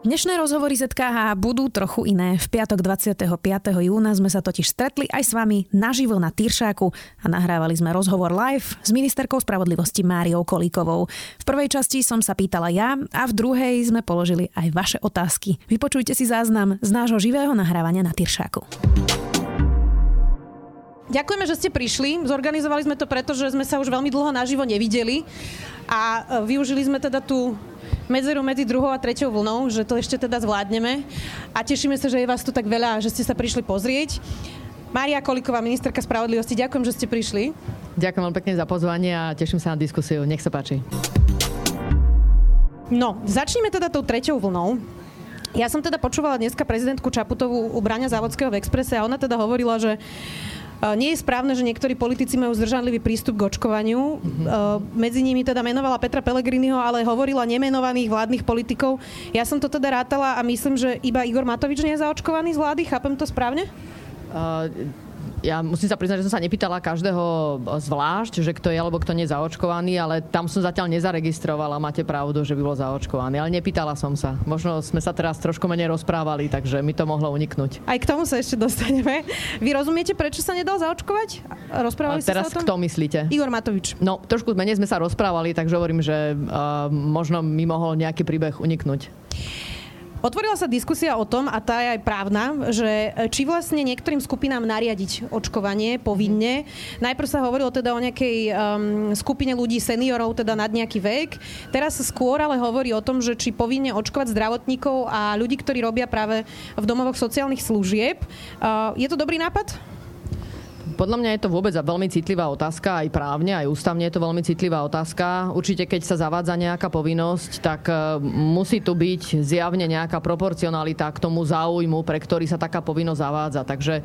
Dnešné rozhovory ZKH budú trochu iné. V piatok 25. júna sme sa totiž stretli aj s vami naživo na Tyršáku a nahrávali sme rozhovor live s ministerkou spravodlivosti Máriou Kolíkovou. V prvej časti som sa pýtala ja a v druhej sme položili aj vaše otázky. Vypočujte si záznam z nášho živého nahrávania na Tyršáku. Ďakujeme, že ste prišli. Zorganizovali sme to preto, že sme sa už veľmi dlho naživo nevideli a e, využili sme teda tú medzeru medzi druhou a treťou vlnou, že to ešte teda zvládneme. A tešíme sa, že je vás tu tak veľa že ste sa prišli pozrieť. Mária Koliková, ministerka spravodlivosti, ďakujem, že ste prišli. Ďakujem veľmi pekne za pozvanie a teším sa na diskusiu. Nech sa páči. No, začneme teda tou treťou vlnou. Ja som teda počúvala dneska prezidentku Čaputovú u Brania Závodského v Exprese a ona teda hovorila, že nie je správne, že niektorí politici majú zdržanlivý prístup k očkovaniu. Mm-hmm. Medzi nimi teda menovala Petra Pellegriniho, ale hovorila nemenovaných vládnych politikov. Ja som to teda rátala a myslím, že iba Igor Matovič nie je zaočkovaný z vlády. Chápem to správne? Uh, ja musím sa priznať, že som sa nepýtala každého zvlášť, že kto je alebo kto nie je zaočkovaný, ale tam som zatiaľ nezaregistrovala, máte pravdu, že by bol zaočkovaný, ale nepýtala som sa. Možno sme sa teraz trošku menej rozprávali, takže mi to mohlo uniknúť. Aj k tomu sa ešte dostaneme. Vy rozumiete, prečo sa nedal zaočkovať? Rozprávali ste teraz sa o tom? kto myslíte? Igor Matovič. No, trošku menej sme sa rozprávali, takže hovorím, že uh, možno mi mohol nejaký príbeh uniknúť. Otvorila sa diskusia o tom, a tá je aj právna, že či vlastne niektorým skupinám nariadiť očkovanie povinne. Najprv sa hovorilo teda o nejakej um, skupine ľudí seniorov, teda nad nejaký vek. Teraz sa skôr ale hovorí o tom, že či povinne očkovať zdravotníkov a ľudí, ktorí robia práve v domovoch sociálnych služieb. Uh, je to dobrý nápad? Podľa mňa je to vôbec veľmi citlivá otázka, aj právne, aj ústavne je to veľmi citlivá otázka. Určite, keď sa zavádza nejaká povinnosť, tak e, musí tu byť zjavne nejaká proporcionalita k tomu záujmu, pre ktorý sa taká povinnosť zavádza. Takže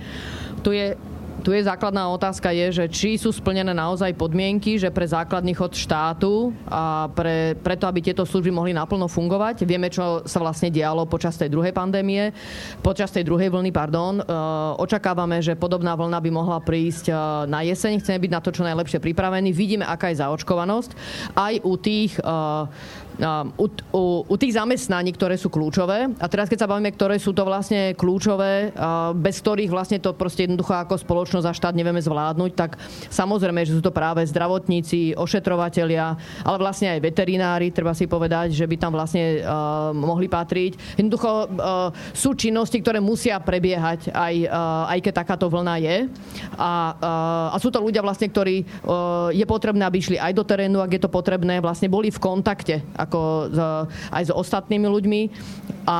tu je tu je základná otázka je, že či sú splnené naozaj podmienky, že pre základný chod štátu a pre, preto, aby tieto služby mohli naplno fungovať. Vieme, čo sa vlastne dialo počas tej druhej pandémie, počas tej druhej vlny, pardon. E, očakávame, že podobná vlna by mohla prísť e, na jeseň. Chceme byť na to čo najlepšie pripravení. Vidíme, aká je zaočkovanosť. Aj u tých e, u, u, u tých zamestnaní, ktoré sú kľúčové. A teraz, keď sa bavíme, ktoré sú to vlastne kľúčové, bez ktorých vlastne to proste jednoducho ako spoločnosť a štát nevieme zvládnuť, tak samozrejme, že sú to práve zdravotníci, ošetrovatelia, ale vlastne aj veterinári, treba si povedať, že by tam vlastne uh, mohli patriť. Jednoducho uh, sú činnosti, ktoré musia prebiehať, aj, uh, aj keď takáto vlna je. A, uh, a sú to ľudia vlastne, ktorí uh, je potrebné, aby išli aj do terénu, ak je to potrebné, vlastne boli v kontakte ako s, aj s ostatnými ľuďmi a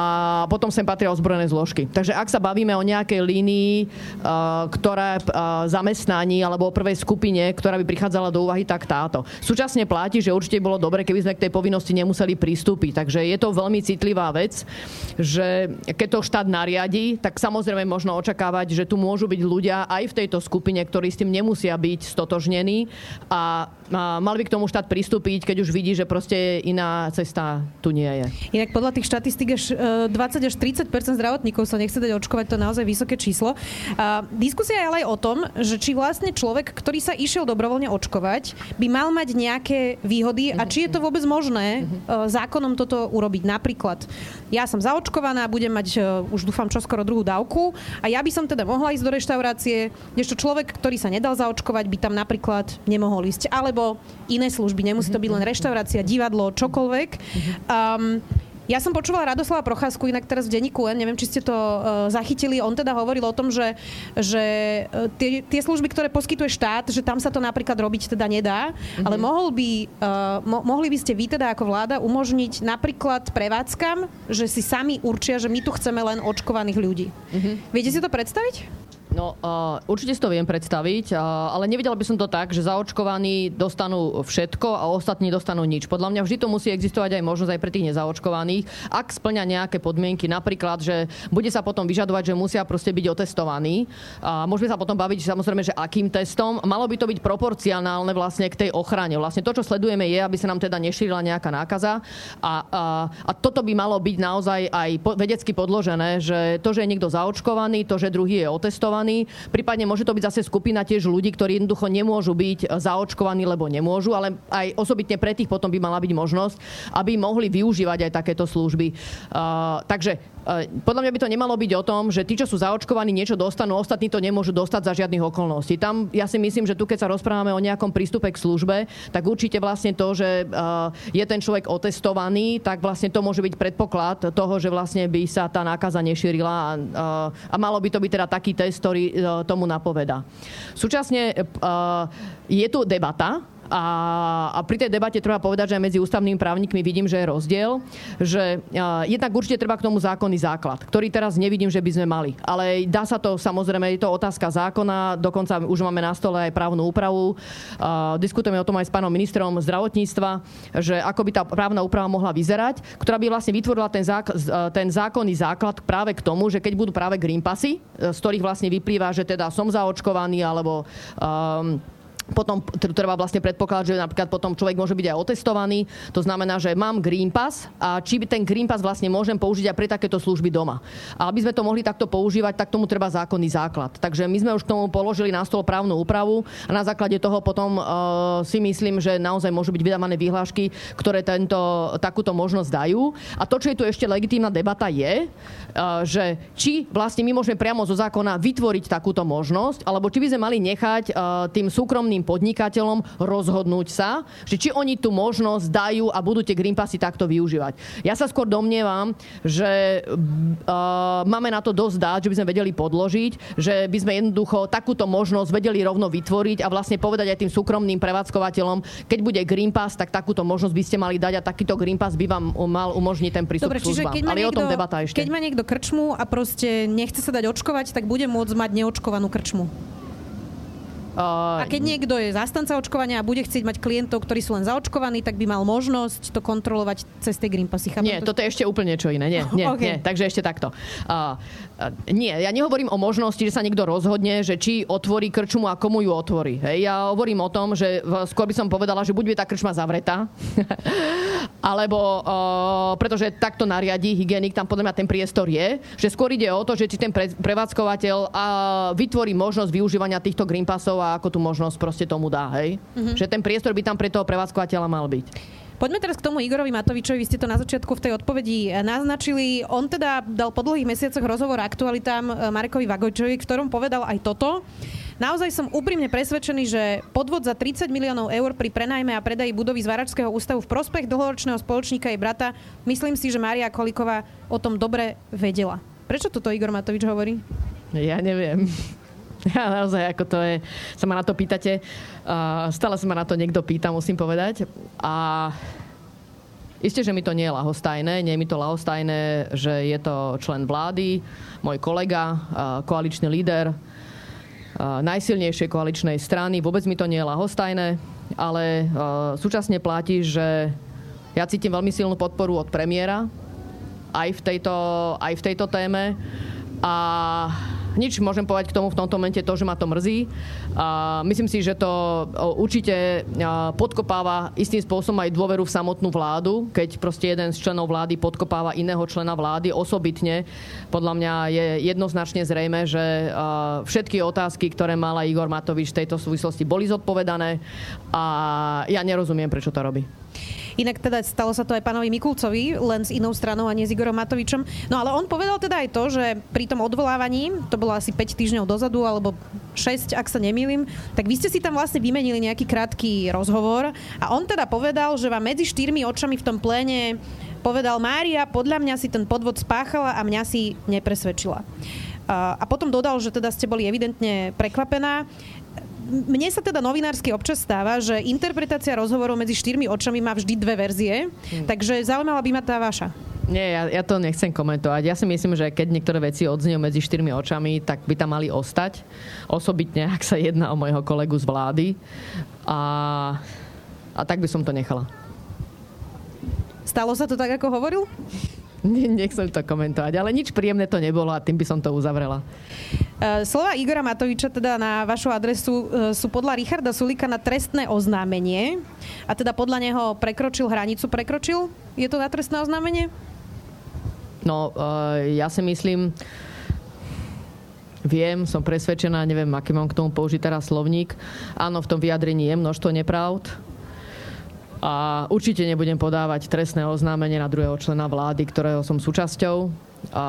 potom sem patria ozbrojené zložky. Takže ak sa bavíme o nejakej línii, uh, ktorá uh, zamestnaní alebo o prvej skupine, ktorá by prichádzala do úvahy, tak táto. Súčasne platí, že určite bolo dobre, keby sme k tej povinnosti nemuseli pristúpiť. Takže je to veľmi citlivá vec, že keď to štát nariadi, tak samozrejme možno očakávať, že tu môžu byť ľudia aj v tejto skupine, ktorí s tým nemusia byť stotožnení a, a mal by k tomu štát pristúpiť, keď už vidí, že proste iná cesta tu nie je. Inak podľa tých štatistík až 20 až 30% zdravotníkov sa nechce dať očkovať, to je naozaj vysoké číslo. A diskusia je ale aj o tom, že či vlastne človek, ktorý sa išiel dobrovoľne očkovať, by mal mať nejaké výhody a či je to vôbec možné uh, zákonom toto urobiť. Napríklad, ja som zaočkovaná, budem mať uh, už dúfam čoskoro druhú dávku a ja by som teda mohla ísť do reštaurácie, ešte človek, ktorý sa nedal zaočkovať, by tam napríklad nemohol ísť. Alebo iné služby, nemusí to byť len reštaurácia, divadlo, čokoľvek. Um, ja som počúvala Radoslava Procházku, inak teraz v denníku neviem, či ste to uh, zachytili. On teda hovoril o tom, že, že uh, tie, tie služby, ktoré poskytuje štát, že tam sa to napríklad robiť teda nedá, mm-hmm. ale mohol by, uh, mo- mohli by ste vy teda ako vláda umožniť napríklad prevádzkam, že si sami určia, že my tu chceme len očkovaných ľudí. Mm-hmm. Viete si to predstaviť? No, uh, určite si to viem predstaviť, uh, ale nevidela by som to tak, že zaočkovaní dostanú všetko a ostatní dostanú nič. Podľa mňa vždy to musí existovať aj možnosť aj pre tých nezaočkovaných, ak splňa nejaké podmienky, napríklad, že bude sa potom vyžadovať, že musia proste byť otestovaní. A môžeme sa potom baviť samozrejme, že akým testom. Malo by to byť proporcionálne vlastne k tej ochrane. Vlastne to, čo sledujeme, je, aby sa nám teda nešírila nejaká nákaza. A, a, a toto by malo byť naozaj aj vedecky podložené, že to, že je niekto zaočkovaný, to, že druhý je otestovaný, zaočkovaní. Prípadne môže to byť zase skupina tiež ľudí, ktorí jednoducho nemôžu byť zaočkovaní, lebo nemôžu, ale aj osobitne pre tých potom by mala byť možnosť, aby mohli využívať aj takéto služby. Uh, takže podľa mňa by to nemalo byť o tom, že tí, čo sú zaočkovaní, niečo dostanú, ostatní to nemôžu dostať za žiadnych okolností. Tam ja si myslím, že tu, keď sa rozprávame o nejakom prístupe k službe, tak určite vlastne to, že uh, je ten človek otestovaný, tak vlastne to môže byť predpoklad toho, že vlastne by sa tá nákaza nešírila a, a malo by to byť teda taký test, ktorý e, tomu napoveda. Súčasne e, je tu debata a, a pri tej debate treba povedať, že aj medzi ústavnými právnikmi vidím, že je rozdiel, že uh, jednak určite treba k tomu zákonný základ, ktorý teraz nevidím, že by sme mali. Ale dá sa to, samozrejme, je to otázka zákona, dokonca už máme na stole aj právnu úpravu. Uh, diskutujeme o tom aj s pánom ministrom zdravotníctva, že ako by tá právna úprava mohla vyzerať, ktorá by vlastne vytvorila ten, zák- ten zákonný základ práve k tomu, že keď budú práve green passy, z ktorých vlastne vyplýva, že teda som zaočkovaný alebo um, potom treba vlastne predpokladať, že napríklad potom človek môže byť aj otestovaný. To znamená, že mám Green Pass a či by ten Green Pass vlastne môžem použiť aj pre takéto služby doma. A aby sme to mohli takto používať, tak tomu treba zákonný základ. Takže my sme už k tomu položili na stôl právnu úpravu a na základe toho potom uh, si myslím, že naozaj môžu byť vydávané vyhlášky, ktoré tento, takúto možnosť dajú. A to, čo je tu ešte legitímna debata, je, uh, že či vlastne my môžeme priamo zo zákona vytvoriť takúto možnosť, alebo či by sme mali nechať uh, tým súkromným súkromným podnikateľom rozhodnúť sa, že či oni tú možnosť dajú a budú tie Green Passy takto využívať. Ja sa skôr domnievam, že uh, máme na to dosť dát, že by sme vedeli podložiť, že by sme jednoducho takúto možnosť vedeli rovno vytvoriť a vlastne povedať aj tým súkromným prevádzkovateľom, keď bude Green Pass, tak takúto možnosť by ste mali dať a takýto Green Pass by vám mal umožniť ten prístup Dobre. Keď Ale niekto, o tom debata ešte. Keď má niekto krčmu a proste nechce sa dať očkovať, tak bude môcť mať neočkovanú krčmu. Uh, a keď niekto je zastanca očkovania a bude chcieť mať klientov, ktorí sú len zaočkovaní, tak by mal možnosť to kontrolovať cez tie Green Passy. Nie, to? toto je ešte úplne čo iné. Nie, nie, okay. nie. Takže ešte takto. Uh, nie, ja nehovorím o možnosti, že sa niekto rozhodne, že či otvorí krčmu a komu ju otvorí. Hej, ja hovorím o tom, že skôr by som povedala, že buď bude tá krčma zavretá, alebo uh, pretože takto nariadí hygienik, tam podľa mňa ten priestor je, že skôr ide o to, že či ten pre, prevádzkovateľ uh, vytvorí možnosť využívania týchto Green Passov a ako tú možnosť proste tomu dá, hej? Mm-hmm. Že ten priestor by tam pre toho prevádzkovateľa mal byť. Poďme teraz k tomu Igorovi Matovičovi. Vy ste to na začiatku v tej odpovedi naznačili. On teda dal po dlhých mesiacoch rozhovor aktualitám eh, Marekovi Vagojčovi, v ktorom povedal aj toto. Naozaj som úprimne presvedčený, že podvod za 30 miliónov eur pri prenajme a predaji budovy z Varačského ústavu v prospech dlhoročného spoločníka jej brata, myslím si, že Mária Koliková o tom dobre vedela. Prečo toto Igor Matovič hovorí? Ja neviem. Ja naozaj, ako to je, sa ma na to pýtate. Uh, stále sa ma na to niekto pýta, musím povedať. A Isté, že mi to nie je lahostajné, nie je mi to lahostajné, že je to člen vlády, môj kolega, koaličný líder najsilnejšej koaličnej strany. Vôbec mi to nie je lahostajné, ale súčasne platí, že ja cítim veľmi silnú podporu od premiéra aj v tejto, aj v tejto téme. A nič môžem povedať k tomu v tomto momente to, že ma to mrzí. A myslím si, že to určite podkopáva istým spôsobom aj dôveru v samotnú vládu, keď proste jeden z členov vlády podkopáva iného člena vlády osobitne. Podľa mňa je jednoznačne zrejme, že všetky otázky, ktoré mala Igor Matovič v tejto súvislosti, boli zodpovedané a ja nerozumiem, prečo to robí. Inak teda stalo sa to aj pánovi Mikulcovi, len s inou stranou a nie s Igorom Matovičom. No ale on povedal teda aj to, že pri tom odvolávaní, to bolo asi 5 týždňov dozadu, alebo 6, ak sa nemýlim, tak vy ste si tam vlastne vymenili nejaký krátky rozhovor a on teda povedal, že vám medzi štyrmi očami v tom pléne povedal Mária, podľa mňa si ten podvod spáchala a mňa si nepresvedčila. A potom dodal, že teda ste boli evidentne prekvapená mne sa teda novinársky občas stáva, že interpretácia rozhovorov medzi štyrmi očami má vždy dve verzie, hmm. takže zaujímala by ma tá vaša. Nie, ja, ja to nechcem komentovať. Ja si myslím, že keď niektoré veci odznejú medzi štyrmi očami, tak by tam mali ostať. Osobitne, ak sa jedná o mojho kolegu z vlády. A, a tak by som to nechala. Stalo sa to tak, ako hovoril? Nechcem to komentovať, ale nič príjemné to nebolo a tým by som to uzavrela. E, slova Igora Matoviča teda na vašu adresu e, sú podľa Richarda Sulika na trestné oznámenie a teda podľa neho prekročil hranicu. Prekročil? Je to na trestné oznámenie? No, e, ja si myslím, viem, som presvedčená, neviem, aký mám k tomu použiť teraz slovník. Áno, v tom vyjadrení je množstvo nepravd, a určite nebudem podávať trestné oznámenie na druhého člena vlády, ktorého som súčasťou a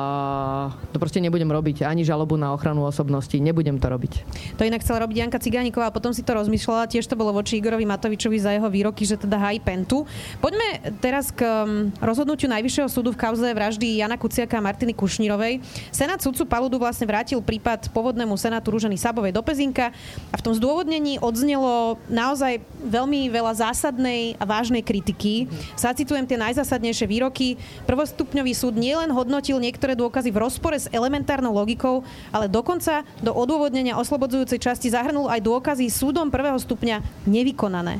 to proste nebudem robiť. Ani žalobu na ochranu osobnosti. Nebudem to robiť. To inak chcela robiť Janka Cigániková a potom si to rozmýšľala. Tiež to bolo voči Igorovi Matovičovi za jeho výroky, že teda hají pentu. Poďme teraz k um, rozhodnutiu Najvyššieho súdu v kauze vraždy Jana Kuciaka a Martiny Kušnírovej. Senát sudcu Paludu vlastne vrátil prípad povodnému senátu Rúženy Sabovej do Pezinka a v tom zdôvodnení odznelo naozaj veľmi veľa zásadnej a vážnej kritiky. Zacitujem tie najzásadnejšie výroky. Prvostupňový súd nielen hodnotil niektoré dôkazy v rozpore s elementárnou logikou, ale dokonca do odôvodnenia oslobodzujúcej časti zahrnul aj dôkazy súdom prvého stupňa nevykonané.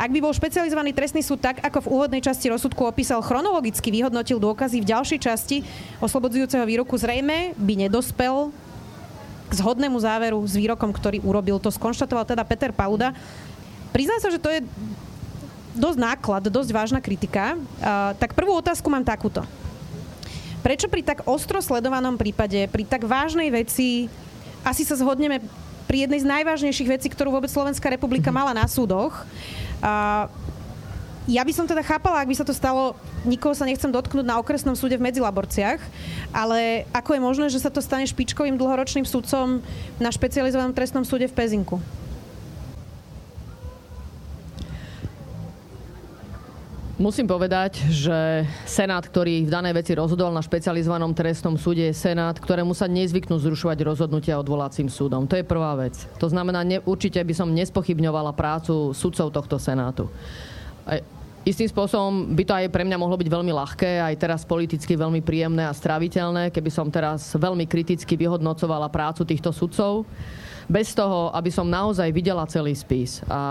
Ak by bol špecializovaný trestný súd tak, ako v úvodnej časti rozsudku opísal, chronologicky vyhodnotil dôkazy v ďalšej časti oslobodzujúceho výroku, zrejme by nedospel k zhodnému záveru s výrokom, ktorý urobil. To skonštatoval teda Peter Pauda. Priznám sa, že to je dosť náklad, dosť vážna kritika. Uh, tak prvú otázku mám takúto. Prečo pri tak ostro sledovanom prípade, pri tak vážnej veci, asi sa zhodneme pri jednej z najvážnejších vecí, ktorú vôbec Slovenská republika mhm. mala na súdoch, a ja by som teda chápala, ak by sa to stalo, nikoho sa nechcem dotknúť na okresnom súde v Medzilaborciach, ale ako je možné, že sa to stane špičkovým dlhoročným sudcom na špecializovanom trestnom súde v Pezinku? Musím povedať, že Senát, ktorý v danej veci rozhodoval na špecializovanom trestnom súde, je Senát, ktorému sa nezvyknú zrušovať rozhodnutia odvolacím súdom. To je prvá vec. To znamená, ne, určite by som nespochybňovala prácu sudcov tohto Senátu. Aj, Istým spôsobom by to aj pre mňa mohlo byť veľmi ľahké, aj teraz politicky veľmi príjemné a stráviteľné, keby som teraz veľmi kriticky vyhodnocovala prácu týchto sudcov, bez toho, aby som naozaj videla celý spis. A, a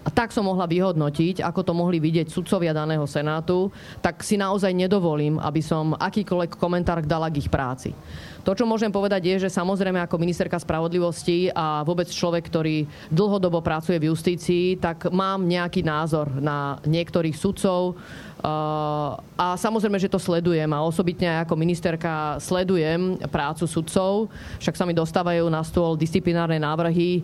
a tak som mohla vyhodnotiť, ako to mohli vidieť sudcovia daného senátu, tak si naozaj nedovolím, aby som akýkoľvek komentár dala k ich práci. To, čo môžem povedať, je, že samozrejme ako ministerka spravodlivosti a vôbec človek, ktorý dlhodobo pracuje v justícii, tak mám nejaký názor na niektorých sudcov, a samozrejme, že to sledujem a osobitne ako ministerka sledujem prácu sudcov, však sa mi dostávajú na stôl disciplinárne návrhy,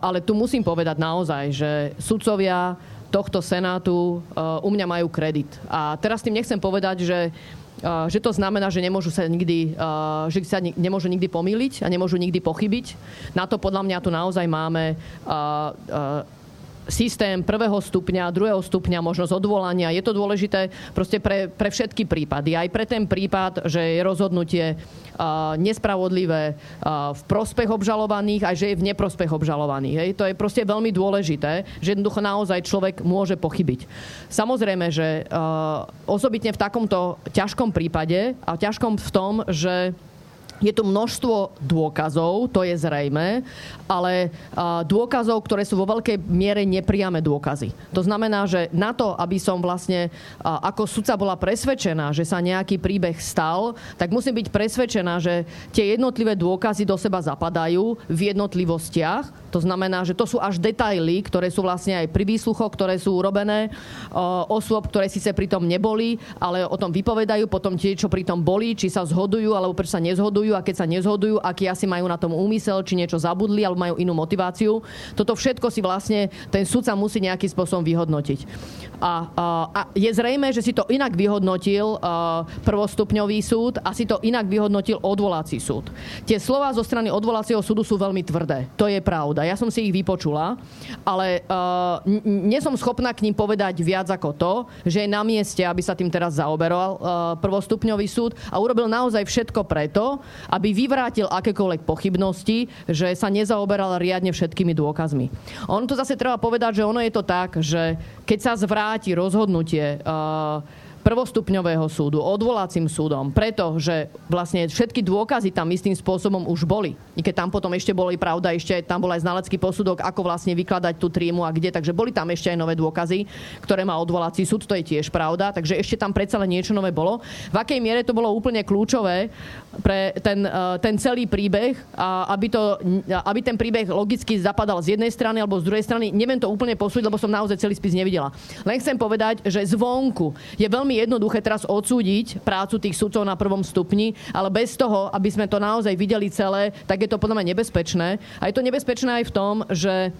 ale tu musím povedať naozaj, že sudcovia tohto senátu u mňa majú kredit. A teraz tým nechcem povedať, že že to znamená, že nemôžu sa nikdy, že sa nemôžu nikdy pomýliť a nemôžu nikdy pochybiť. Na to podľa mňa tu naozaj máme systém prvého stupňa, druhého stupňa, možnosť odvolania. Je to dôležité proste pre, pre všetky prípady. Aj pre ten prípad, že je rozhodnutie uh, nespravodlivé uh, v prospech obžalovaných a že je v neprospech obžalovaných. Hej. To je proste veľmi dôležité, že jednoducho naozaj človek môže pochybiť. Samozrejme, že uh, osobitne v takomto ťažkom prípade a ťažkom v tom, že je tu množstvo dôkazov, to je zrejme, ale dôkazov, ktoré sú vo veľkej miere nepriame dôkazy. To znamená, že na to, aby som vlastne ako sudca bola presvedčená, že sa nejaký príbeh stal, tak musím byť presvedčená, že tie jednotlivé dôkazy do seba zapadajú v jednotlivostiach. To znamená, že to sú až detaily, ktoré sú vlastne aj pri výsluchoch, ktoré sú urobené osôb, ktoré síce pritom neboli, ale o tom vypovedajú, potom tie, čo pritom boli, či sa zhodujú, alebo prečo sa nezhodujú zhodujú a keď sa nezhodujú, aký asi majú na tom úmysel, či niečo zabudli alebo majú inú motiváciu. Toto všetko si vlastne ten sudca musí nejakým spôsobom vyhodnotiť. A, a, a je zrejme, že si to inak vyhodnotil a, prvostupňový súd a si to inak vyhodnotil odvolací súd. Tie slova zo strany odvolacieho súdu sú veľmi tvrdé. To je pravda. Ja som si ich vypočula, ale a, nie som schopná k ním povedať viac ako to, že je na mieste, aby sa tým teraz zaoberal prvostupňový súd a urobil naozaj všetko preto, aby vyvrátil akékoľvek pochybnosti, že sa nezaoberal riadne všetkými dôkazmi. On to zase treba povedať, že ono je to tak, že keď sa zvráti rozhodnutie uh, prvostupňového súdu, odvolacím súdom, pretože vlastne všetky dôkazy tam istým spôsobom už boli. I keď tam potom ešte boli pravda, ešte tam bol aj znalecký posudok, ako vlastne vykladať tú trímu a kde, takže boli tam ešte aj nové dôkazy, ktoré má odvolací súd, to je tiež pravda, takže ešte tam predsa len niečo nové bolo. V akej miere to bolo úplne kľúčové pre ten, e, ten celý príbeh, aby, to, aby ten príbeh logicky zapadal z jednej strany alebo z druhej strany, neviem to úplne posúdiť, lebo som naozaj celý spis nevidela. Len chcem povedať, že zvonku je veľmi veľmi jednoduché teraz odsúdiť prácu tých sudcov na prvom stupni, ale bez toho, aby sme to naozaj videli celé, tak je to podľa mňa nebezpečné. A je to nebezpečné aj v tom, že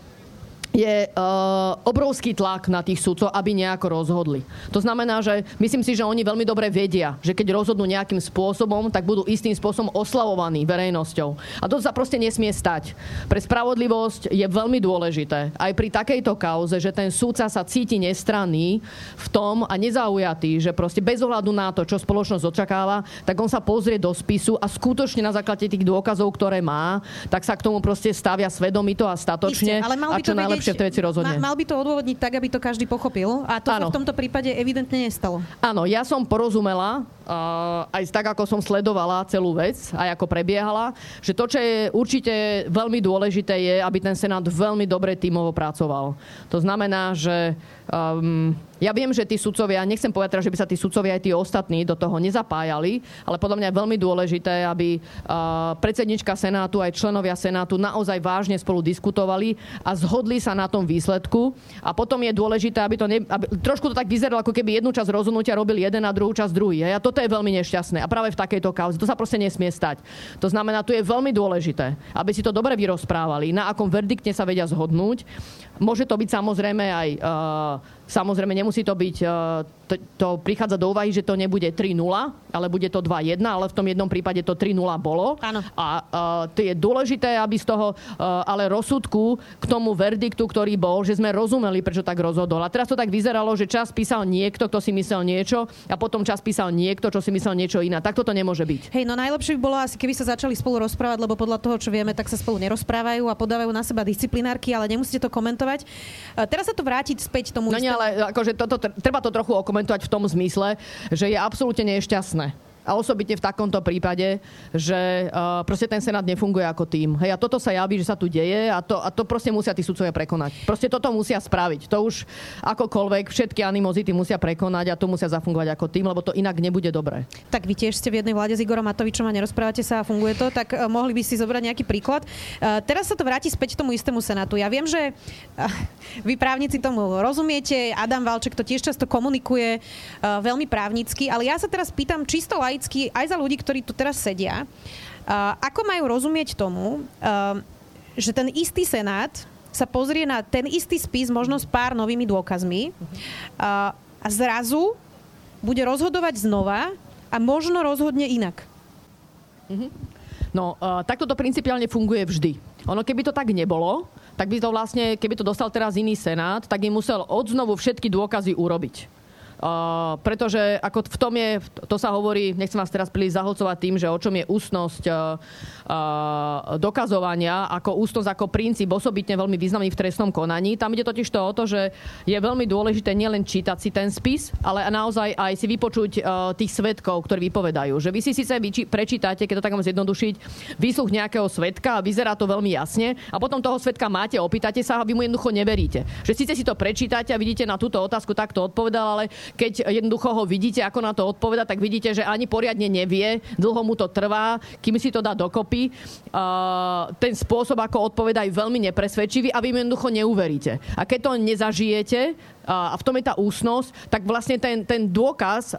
je uh, obrovský tlak na tých súdcov, aby nejako rozhodli. To znamená, že myslím si, že oni veľmi dobre vedia, že keď rozhodnú nejakým spôsobom, tak budú istým spôsobom oslavovaní verejnosťou. A to sa proste nesmie stať. Pre spravodlivosť je veľmi dôležité, aj pri takejto kauze, že ten súdca sa cíti nestranný v tom a nezaujatý, že proste bez ohľadu na to, čo spoločnosť očakáva, tak on sa pozrie do spisu a skutočne na základe tých dôkazov, ktoré má, tak sa k tomu proste stavia svedomito a statočne. Isté, ale mal by a čo to najlepšie v tej veci rozhodne. Ma, mal by to odôvodniť tak, aby to každý pochopil a to ano. sa v tomto prípade evidentne nestalo. Áno, ja som porozumela, aj tak, ako som sledovala celú vec, aj ako prebiehala, že to, čo je určite veľmi dôležité, je, aby ten Senát veľmi dobre tímovo pracoval. To znamená, že um, ja viem, že tí sudcovia, nechcem povedať že by sa tí sudcovia aj tí ostatní do toho nezapájali, ale podľa mňa je veľmi dôležité, aby uh, predsednička Senátu aj členovia Senátu naozaj vážne spolu diskutovali a zhodli sa na tom výsledku. A potom je dôležité, aby to ne, aby, trošku to tak vyzeralo, ako keby jednu časť rozhodnutia robil jeden a druhú časť druhý. A toto je veľmi nešťastné. A práve v takejto kauze to sa proste nesmie stať. To znamená, tu je veľmi dôležité, aby si to dobre vyrozprávali, na akom verdikte sa vedia zhodnúť. Môže to byť samozrejme aj uh, Samozrejme, nemusí to byť, e, to, to prichádza do úvahy, že to nebude 3-0, ale bude to 2-1, ale v tom jednom prípade to 3-0 bolo. Áno. A uh, to je dôležité, aby z toho uh, ale rozsudku k tomu verdiktu, ktorý bol, že sme rozumeli, prečo tak rozhodol. A teraz to tak vyzeralo, že čas písal niekto, kto si myslel niečo a potom čas písal niekto, čo si myslel niečo iné. Tak toto nemôže byť. Hej, no najlepšie by bolo asi, keby sa začali spolu rozprávať, lebo podľa toho, čo vieme, tak sa spolu nerozprávajú a podávajú na seba disciplinárky, ale nemusíte to komentovať. Teraz sa to vrátiť späť tomu. No nie, ale akože toto, treba to trochu okomentovať v tom zmysle, že je absolútne nešťastné a osobitne v takomto prípade, že uh, proste ten Senát nefunguje ako tým. Hej, a toto sa javí, že sa tu deje a to, a to proste musia tí sudcovia prekonať. Proste toto musia spraviť. To už akokoľvek všetky animozity musia prekonať a to musia zafungovať ako tým, lebo to inak nebude dobré. Tak vy tiež ste v jednej vláde s Igorom Matovičom a nerozprávate sa a funguje to, tak uh, mohli by si zobrať nejaký príklad. Uh, teraz sa to vráti späť tomu istému Senátu. Ja viem, že uh, vy právnici tomu rozumiete, Adam Valček to tiež často komunikuje uh, veľmi právnicky, ale ja sa teraz pýtam čisto laicky aj za ľudí, ktorí tu teraz sedia. Ako majú rozumieť tomu, že ten istý senát sa pozrie na ten istý spis možno s pár novými dôkazmi a zrazu bude rozhodovať znova a možno rozhodne inak. Mm-hmm. No, takto to principiálne funguje vždy. Ono, keby to tak nebolo, tak by to vlastne, keby to dostal teraz iný senát, tak im musel odznovu všetky dôkazy urobiť. Uh, pretože ako v tom je, to sa hovorí, nechcem vás teraz príliš zahlcovať tým, že o čom je ústnosť uh, uh, dokazovania, ako ústnosť, ako princíp osobitne veľmi významný v trestnom konaní. Tam ide totiž to o to, že je veľmi dôležité nielen čítať si ten spis, ale naozaj aj si vypočuť tých svetkov, ktorí vypovedajú. Že vy si síce vyči- prečítate, keď to tak mám zjednodušiť, výsluch nejakého svetka vyzerá to veľmi jasne a potom toho svetka máte, opýtate sa a vy mu jednoducho neveríte. Že síce si to prečítate a vidíte na túto otázku takto odpovedal, ale keď jednoducho ho vidíte, ako na to odpoveda, tak vidíte, že ani poriadne nevie, dlho mu to trvá, kým si to dá dokopy. Uh, ten spôsob, ako odpoveda, je veľmi nepresvedčivý a vy mu jednoducho neuveríte. A keď to nezažijete, a v tom je tá úsnosť, tak vlastne ten, ten dôkaz,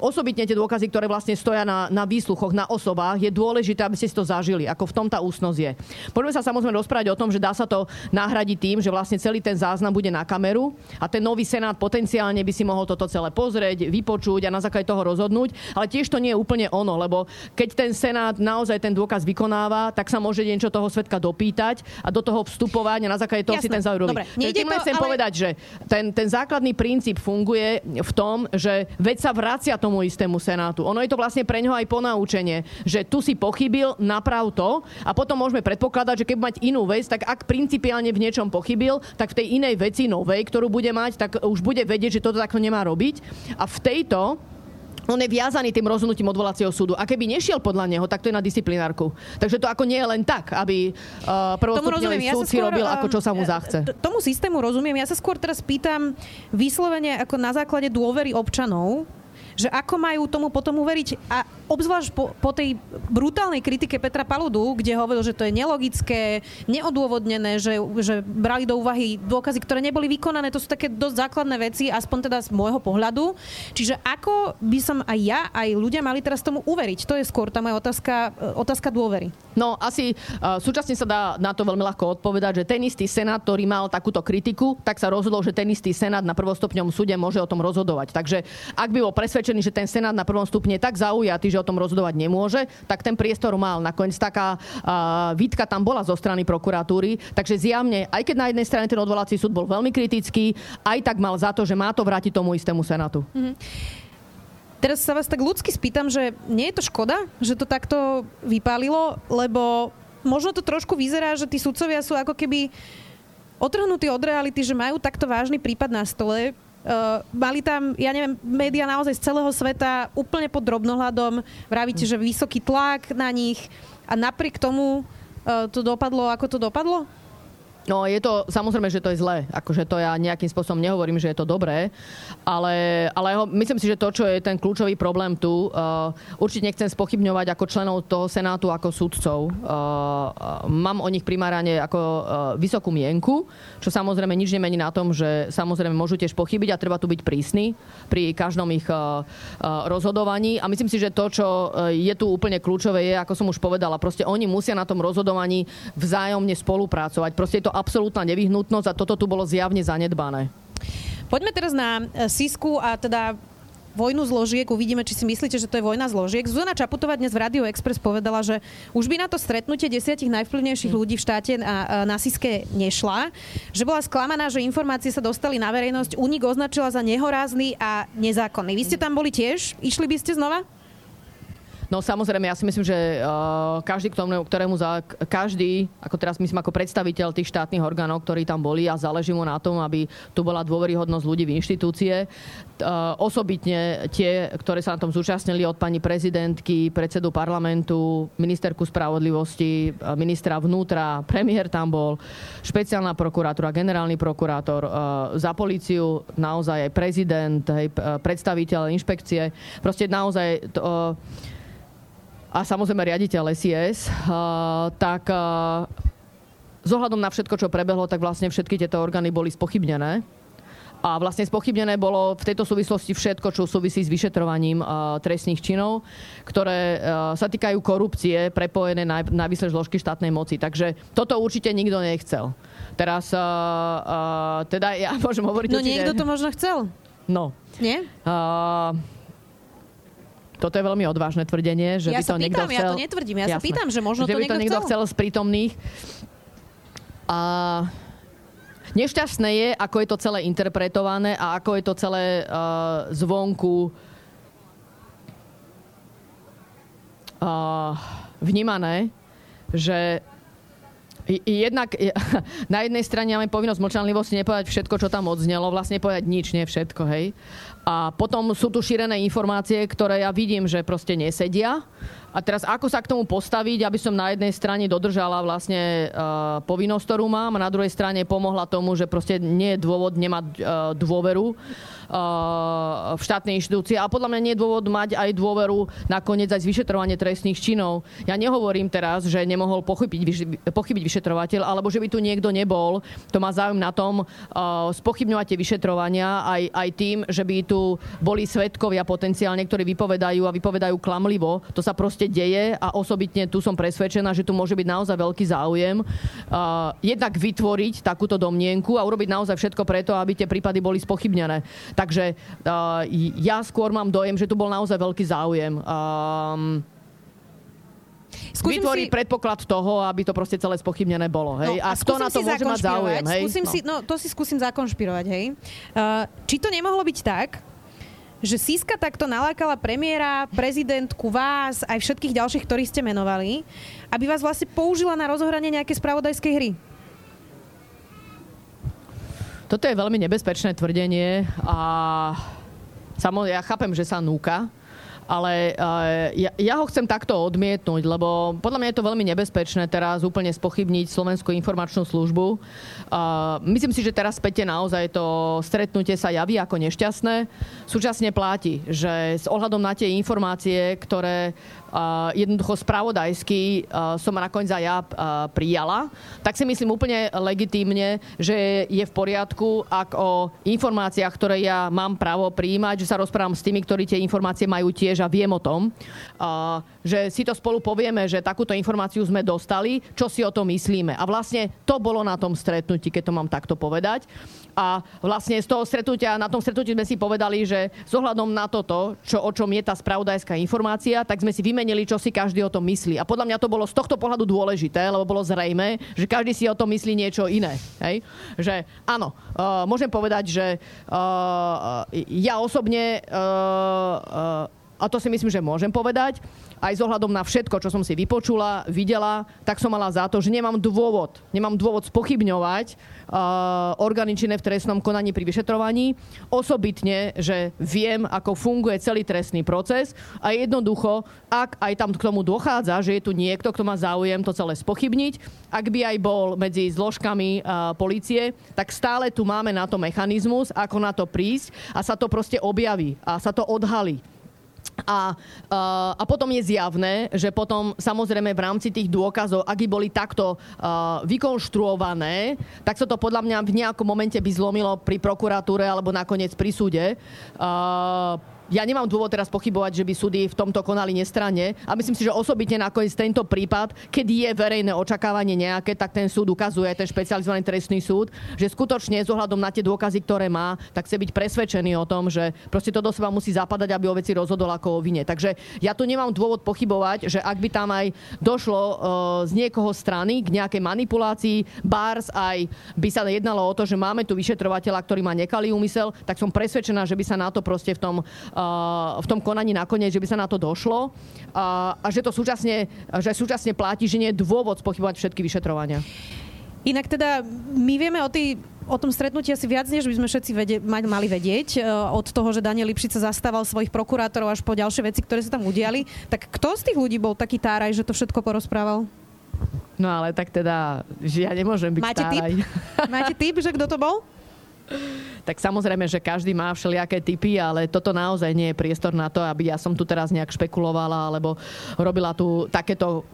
osobitne tie dôkazy, ktoré vlastne stoja na, na výsluchoch, na osobách, je dôležité, aby ste si to zažili, ako v tom tá úsnosť je. Poďme sa samozrejme rozprávať o tom, že dá sa to nahradiť tým, že vlastne celý ten záznam bude na kameru a ten nový senát potenciálne by si mohol toto celé pozrieť, vypočuť a na základe toho rozhodnúť, ale tiež to nie je úplne ono, lebo keď ten senát naozaj ten dôkaz vykonáva, tak sa môže niečo toho svetka dopýtať a do toho vstupovať a na základe toho Jasné. si ten záujem Dobre, Tým to, chcem ale... povedať, že ten ten základný princíp funguje v tom, že vec sa vracia tomu istému senátu. Ono je to vlastne pre neho aj ponaučenie, že tu si pochybil, naprav to a potom môžeme predpokladať, že keď mať inú vec, tak ak principiálne v niečom pochybil, tak v tej inej veci novej, ktorú bude mať, tak už bude vedieť, že toto takto nemá robiť. A v tejto on je viazaný tým rozhodnutím odvolacieho súdu. A keby nešiel podľa neho, tak to je na disciplinárku. Takže to ako nie je len tak, aby uh, prvostupňový súd si robil, ako čo sa mu zachce. Tomu systému rozumiem. Ja sa skôr teraz pýtam vyslovene ako na základe dôvery občanov, že ako majú tomu potom uveriť a obzvlášť po, po tej brutálnej kritike Petra Paludu, kde hovoril, že to je nelogické, neodôvodnené, že, že brali do úvahy dôkazy, ktoré neboli vykonané, to sú také dosť základné veci, aspoň teda z môjho pohľadu. Čiže ako by som aj ja, aj ľudia mali teraz tomu uveriť? To je skôr tá moja otázka, e, otázka dôvery. No asi uh, súčasne sa dá na to veľmi ľahko odpovedať, že ten istý senát, ktorý mal takúto kritiku, tak sa rozhodol, že ten istý senát na prvostupňom súde môže o tom rozhodovať. Takže ak by bol presvedčený, že ten senát na prvom stupne je tak zaujatý, že o tom rozhodovať nemôže, tak ten priestor mal. Nakoniec taká uh, výtka tam bola zo strany prokuratúry, takže zjavne, aj keď na jednej strane ten odvolací súd bol veľmi kritický, aj tak mal za to, že má to vrátiť tomu istému senátu. Mm-hmm. Teraz sa vás tak ľudsky spýtam, že nie je to škoda, že to takto vypálilo, lebo možno to trošku vyzerá, že tí sudcovia sú ako keby otrhnutí od reality, že majú takto vážny prípad na stole, Uh, mali tam, ja neviem, médiá naozaj z celého sveta úplne pod drobnohľadom. Vravíte, že vysoký tlak na nich a napriek tomu uh, to dopadlo, ako to dopadlo? No je to, samozrejme, že to je zlé. Akože to ja nejakým spôsobom nehovorím, že je to dobré, ale, ale ho, myslím si, že to, čo je ten kľúčový problém tu, uh, určite nechcem spochybňovať ako členov toho Senátu, ako sudcov. Uh, mám o nich primárane ako uh, vysokú mienku, čo samozrejme nič nemení na tom, že samozrejme môžu tiež pochybiť a treba tu byť prísny pri každom ich uh, uh, rozhodovaní. A myslím si, že to, čo je tu úplne kľúčové, je, ako som už povedala, proste oni musia na tom rozhodovaní vzájomne spolupracovať. Proste je to absolútna nevyhnutnosť a toto tu bolo zjavne zanedbané. Poďme teraz na e, Sisku a teda vojnu zložiek. Uvidíme, či si myslíte, že to je vojna zložiek. Zuzana Čaputová dnes v Radio Express povedala, že už by na to stretnutie desiatich najvplyvnejších hm. ľudí v štáte na, na Siske nešla. Že bola sklamaná, že informácie sa dostali na verejnosť. Únik označila za nehorázny a nezákonný. Vy ste tam boli tiež? Išli by ste znova? No samozrejme, ja si myslím, že uh, každý, ktorému, ktorému za, každý, ako teraz myslím ako predstaviteľ tých štátnych orgánov, ktorí tam boli a záleží mu na tom, aby tu bola dôveryhodnosť ľudí v inštitúcie, uh, osobitne tie, ktoré sa na tom zúčastnili od pani prezidentky, predsedu parlamentu, ministerku spravodlivosti, ministra vnútra, premiér tam bol, špeciálna prokurátora, generálny prokurátor, uh, za políciu naozaj aj prezident, aj predstaviteľ inšpekcie. Proste naozaj to, uh, a samozrejme riaditeľ SIS, tak z ohľadom na všetko, čo prebehlo, tak vlastne všetky tieto orgány boli spochybnené. A vlastne spochybnené bolo v tejto súvislosti všetko, čo súvisí s vyšetrovaním uh, trestných činov, ktoré uh, sa týkajú korupcie prepojené na, na vyššie zložky štátnej moci. Takže toto určite nikto nechcel. Teraz, uh, teda ja môžem hovoriť... No určite... niekto to možno chcel. No. Nie? Uh, toto je veľmi odvážne tvrdenie, že ja by to niekto chcel... Ja to netvrdím, ja Jasné. sa pýtam, že možno že to by to niekto chcel. chcel z prítomných. A nešťastné je, ako je to celé interpretované a ako je to celé uh, zvonku uh, vnímané, že Jednak na jednej strane máme povinnosť mlčanlivosti nepovedať všetko, čo tam odznelo, vlastne povedať nič, nie všetko, hej. A potom sú tu šírené informácie, ktoré ja vidím, že proste nesedia. A teraz ako sa k tomu postaviť, aby som na jednej strane dodržala vlastne uh, povinnosť, ktorú mám a na druhej strane pomohla tomu, že proste nie je dôvod nemať uh, dôveru v štátnej inštitúcie a podľa mňa nie je dôvod mať aj dôveru nakoniec aj vyšetrovanie trestných činov. Ja nehovorím teraz, že nemohol pochybiť, pochybiť vyšetrovateľ, alebo že by tu niekto nebol. To má záujem na tom spochybňovať tie vyšetrovania aj, aj tým, že by tu boli svetkovia potenciálne, ktorí vypovedajú a vypovedajú klamlivo. To sa proste deje a osobitne tu som presvedčená, že tu môže byť naozaj veľký záujem jednak vytvoriť takúto domnienku a urobiť naozaj všetko preto, aby tie prípady boli spochybnené. Takže uh, ja skôr mám dojem, že tu bol naozaj veľký záujem. Um, Skúsim vytvorí si... predpoklad toho, aby to proste celé spochybnené bolo. Hej? No, a, a kto na to môže mať záujem? Hej? Skúsim no. si, no, to si skúsim zakonšpirovať. Hej? Uh, či to nemohlo byť tak, že Siska takto nalákala premiéra, prezidentku, vás, aj všetkých ďalších, ktorí ste menovali, aby vás vlastne použila na rozohranie nejakej spravodajskej hry? Toto je veľmi nebezpečné tvrdenie a samozrejme, ja chápem, že sa núka, ale uh, ja, ja ho chcem takto odmietnúť, lebo podľa mňa je to veľmi nebezpečné teraz úplne spochybniť Slovenskú informačnú službu. Uh, myslím si, že teraz späť naozaj to stretnutie sa javí ako nešťastné. Súčasne platí, že s ohľadom na tie informácie, ktoré jednoducho spravodajsky som nakoniec aj ja prijala, tak si myslím úplne legitímne, že je v poriadku, ak o informáciách, ktoré ja mám právo prijímať, že sa rozprávam s tými, ktorí tie informácie majú tiež a viem o tom, že si to spolu povieme, že takúto informáciu sme dostali, čo si o tom myslíme. A vlastne to bolo na tom stretnutí, keď to mám takto povedať. A vlastne z toho stretnutia, na tom stretnutí sme si povedali, že s ohľadom na toto, čo, o čom je tá spravodajská informácia, tak sme si vymenili, čo si každý o tom myslí. A podľa mňa to bolo z tohto pohľadu dôležité, lebo bolo zrejme, že každý si o tom myslí niečo iné. Hej? Že áno, uh, môžem povedať, že uh, ja osobne uh, uh, a to si myslím, že môžem povedať, aj s na všetko, čo som si vypočula, videla, tak som mala za to, že nemám dôvod, nemám dôvod spochybňovať uh, orgány v trestnom konaní pri vyšetrovaní, osobitne, že viem, ako funguje celý trestný proces a jednoducho, ak aj tam k tomu dochádza, že je tu niekto, kto má záujem to celé spochybniť, ak by aj bol medzi zložkami uh, policie, tak stále tu máme na to mechanizmus, ako na to prísť a sa to proste objaví a sa to odhalí. A, uh, a potom je zjavné, že potom samozrejme v rámci tých dôkazov, ak boli takto uh, vykonštruované, tak sa to podľa mňa v nejakom momente by zlomilo pri prokuratúre alebo nakoniec pri súde. Uh, ja nemám dôvod teraz pochybovať, že by súdy v tomto konali nestranne a myslím si, že osobitne nakoniec tento prípad, keď je verejné očakávanie nejaké, tak ten súd ukazuje, ten špecializovaný trestný súd, že skutočne s ohľadom na tie dôkazy, ktoré má, tak chce byť presvedčený o tom, že proste to do seba musí zapadať, aby o veci rozhodol ako o vine. Takže ja tu nemám dôvod pochybovať, že ak by tam aj došlo uh, z niekoho strany k nejakej manipulácii, bars aj by sa jednalo o to, že máme tu vyšetrovateľa, ktorý má nekalý úmysel, tak som presvedčená, že by sa na to proste v tom v tom konaní nakoniec, že by sa na to došlo a, a že to súčasne, že súčasne platí, že nie je dôvod spochybovať všetky vyšetrovania. Inak teda my vieme o, tý, o tom stretnutí asi viac, než by sme všetci vede, mali vedieť. E, od toho, že Daniel Lipšica zastával svojich prokurátorov až po ďalšie veci, ktoré sa tam udiali. Tak kto z tých ľudí bol taký táraj, že to všetko porozprával? No ale tak teda, že ja nemôžem byť Máte táraj. Tip? Máte tip, že kto to bol? Tak samozrejme, že každý má všelijaké typy, ale toto naozaj nie je priestor na to, aby ja som tu teraz nejak špekulovala alebo robila tu takéto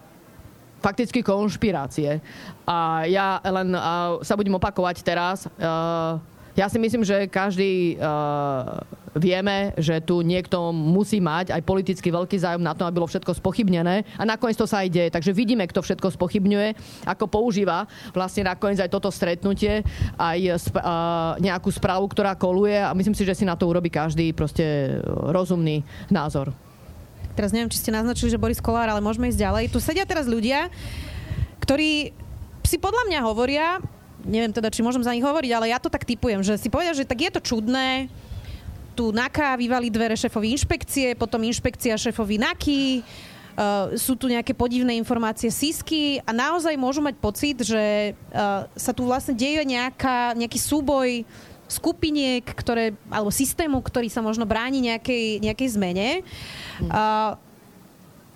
fakticky konšpirácie. A ja len uh, sa budem opakovať teraz. Uh, ja si myslím, že každý uh, vieme, že tu niekto musí mať aj politicky veľký záujem na tom, aby bolo všetko spochybnené a nakoniec to sa aj deje. Takže vidíme, kto všetko spochybňuje, ako používa vlastne nakoniec aj toto stretnutie, aj uh, nejakú správu, ktorá koluje a myslím si, že si na to urobí každý proste rozumný názor. Teraz neviem, či ste naznačili, že Boris Kolár, ale môžeme ísť ďalej. Tu sedia teraz ľudia, ktorí si podľa mňa hovoria, neviem teda, či môžem za nich hovoriť, ale ja to tak typujem, že si povedia, že tak je to čudné, tu NAKA vyvali dvere šéfovi inšpekcie, potom inšpekcia šéfovi NAKY, Uh, sú tu nejaké podivné informácie sísky a naozaj môžu mať pocit, že uh, sa tu vlastne deje nejaká, nejaký súboj skupiniek, ktoré, alebo systému, ktorý sa možno bráni nejakej, nejakej zmene. Uh,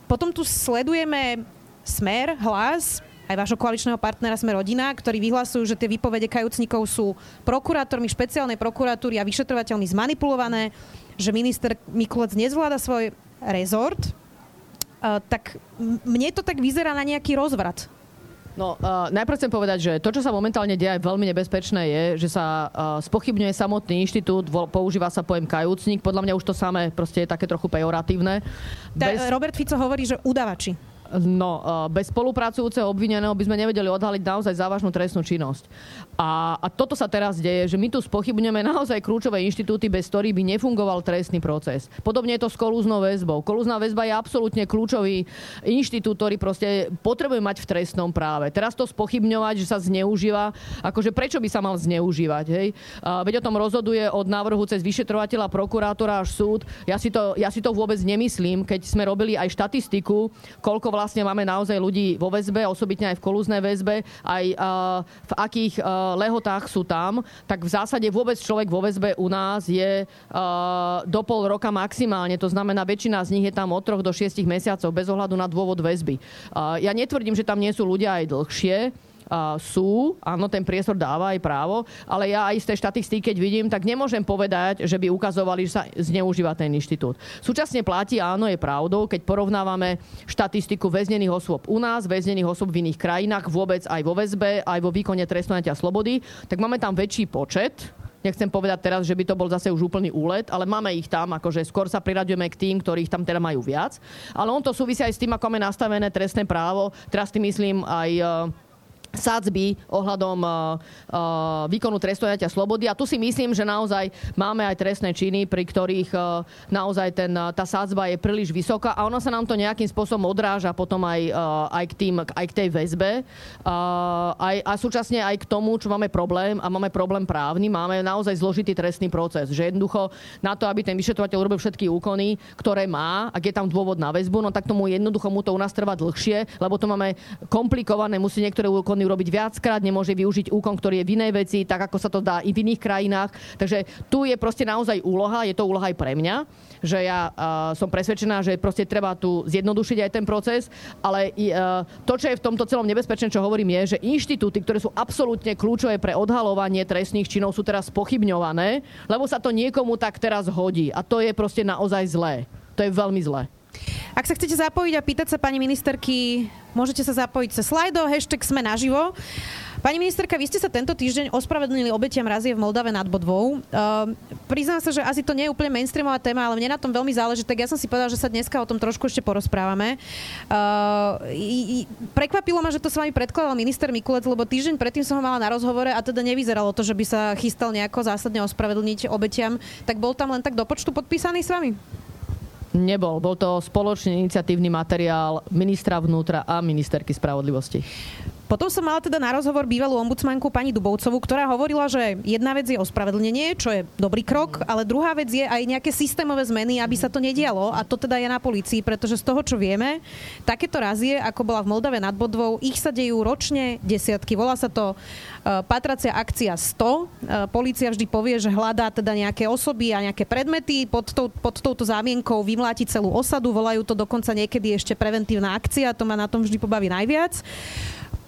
potom tu sledujeme Smer, Hlas, aj vášho koaličného partnera Sme rodina, ktorí vyhlasujú, že tie výpovede kajúcnikov sú prokurátormi špeciálnej prokuratúry a vyšetrovateľmi zmanipulované, že minister Mikulec nezvláda svoj rezort, uh, tak mne to tak vyzerá na nejaký rozvrat. No, uh, najprv chcem povedať, že to, čo sa momentálne deje, veľmi nebezpečné je, že sa uh, spochybňuje samotný inštitút, vo, používa sa pojem kajúcnik. Podľa mňa už to samé proste je také trochu pejoratívne. Bez... Robert Fico hovorí, že udavači. No, bez spolupracujúceho obvineného by sme nevedeli odhaliť naozaj závažnú trestnú činnosť. A, a toto sa teraz deje, že my tu spochybňujeme naozaj kľúčové inštitúty, bez ktorých by nefungoval trestný proces. Podobne je to s kolúznou väzbou. Kolúzna väzba je absolútne kľúčový inštitút, ktorý proste potrebuje mať v trestnom práve. Teraz to spochybňovať, že sa zneužíva, akože prečo by sa mal zneužívať, hej? A, veď o tom rozhoduje od návrhu cez vyšetrovateľa, prokurátora až súd. Ja si, to, ja si to vôbec nemyslím, keď sme robili aj štatistiku, koľko vlastne máme naozaj ľudí vo väzbe, osobitne aj v kolúznej väzbe, aj uh, v akých uh, lehotách sú tam, tak v zásade vôbec človek vo väzbe u nás je uh, do pol roka maximálne. To znamená, väčšina z nich je tam od troch do šiestich mesiacov bez ohľadu na dôvod väzby. Ja netvrdím, že tam nie sú ľudia aj dlhšie, uh, sú, áno, ten priestor dáva aj právo, ale ja aj z tej štatistiky, keď vidím, tak nemôžem povedať, že by ukazovali, že sa zneužíva ten inštitút. Súčasne platí, áno, je pravdou, keď porovnávame štatistiku väznených osôb u nás, väznených osôb v iných krajinách, vôbec aj vo väzbe, aj vo výkone trestného slobody, tak máme tam väčší počet Nechcem povedať teraz, že by to bol zase už úplný úlet, ale máme ich tam, akože skôr sa priraďujeme k tým, ktorých tam teda majú viac. Ale on to súvisí aj s tým, ako máme nastavené trestné právo. Teraz tým myslím aj sadzby ohľadom uh, uh, výkonu trestu slobody. A tu si myslím, že naozaj máme aj trestné činy, pri ktorých uh, naozaj ten, tá sadzba je príliš vysoká a ono sa nám to nejakým spôsobom odráža potom aj, aj, k, tým, aj k tej väzbe. Aj, a súčasne aj k tomu, čo máme problém a máme problém právny, máme naozaj zložitý trestný proces. Že jednoducho na to, aby ten vyšetrovateľ urobil všetky úkony, ktoré má, ak je tam dôvod na väzbu, no tak tomu jednoducho mu to u nás trvá dlhšie, lebo to máme komplikované, musí niektoré úkony urobiť viackrát, nemôže využiť úkon, ktorý je v inej veci, tak ako sa to dá i v iných krajinách. Takže tu je proste naozaj úloha, je to úloha aj pre mňa, že ja uh, som presvedčená, že proste treba tu zjednodušiť aj ten proces, ale uh, to, čo je v tomto celom nebezpečné, čo hovorím, je, že inštitúty, ktoré sú absolútne kľúčové pre odhalovanie trestných činov, sú teraz pochybňované, lebo sa to niekomu tak teraz hodí. A to je proste naozaj zlé. To je veľmi zlé. Ak sa chcete zapojiť a pýtať sa pani ministerky, môžete sa zapojiť cez slajdo, hashtag sme naživo. Pani ministerka, vy ste sa tento týždeň ospravedlnili obetiam razie v Moldave nad Bodvou. Uh, priznám sa, že asi to nie je úplne mainstreamová téma, ale mne na tom veľmi záleží, tak ja som si povedala, že sa dneska o tom trošku ešte porozprávame. Uh, i, i, prekvapilo ma, že to s vami predkladal minister Mikulec, lebo týždeň predtým som ho mala na rozhovore a teda nevyzeralo to, že by sa chystal nejako zásadne ospravedlniť obetiam. Tak bol tam len tak do počtu podpísaný s vami? Nebol. Bol to spoločný iniciatívny materiál ministra vnútra a ministerky spravodlivosti. Potom som mala teda na rozhovor bývalú ombudsmanku pani Dubovcovú, ktorá hovorila, že jedna vec je ospravedlnenie, čo je dobrý krok, ale druhá vec je aj nejaké systémové zmeny, aby sa to nedialo a to teda je na policii, pretože z toho, čo vieme, takéto razie, ako bola v Moldave nad Bodvou, ich sa dejú ročne desiatky. Volá sa to uh, patracia akcia 100. Uh, polícia vždy povie, že hľadá teda nejaké osoby a nejaké predmety, pod, tou, pod touto zámienkou vymláti celú osadu, volajú to dokonca niekedy ešte preventívna akcia, to ma na tom vždy pobaví najviac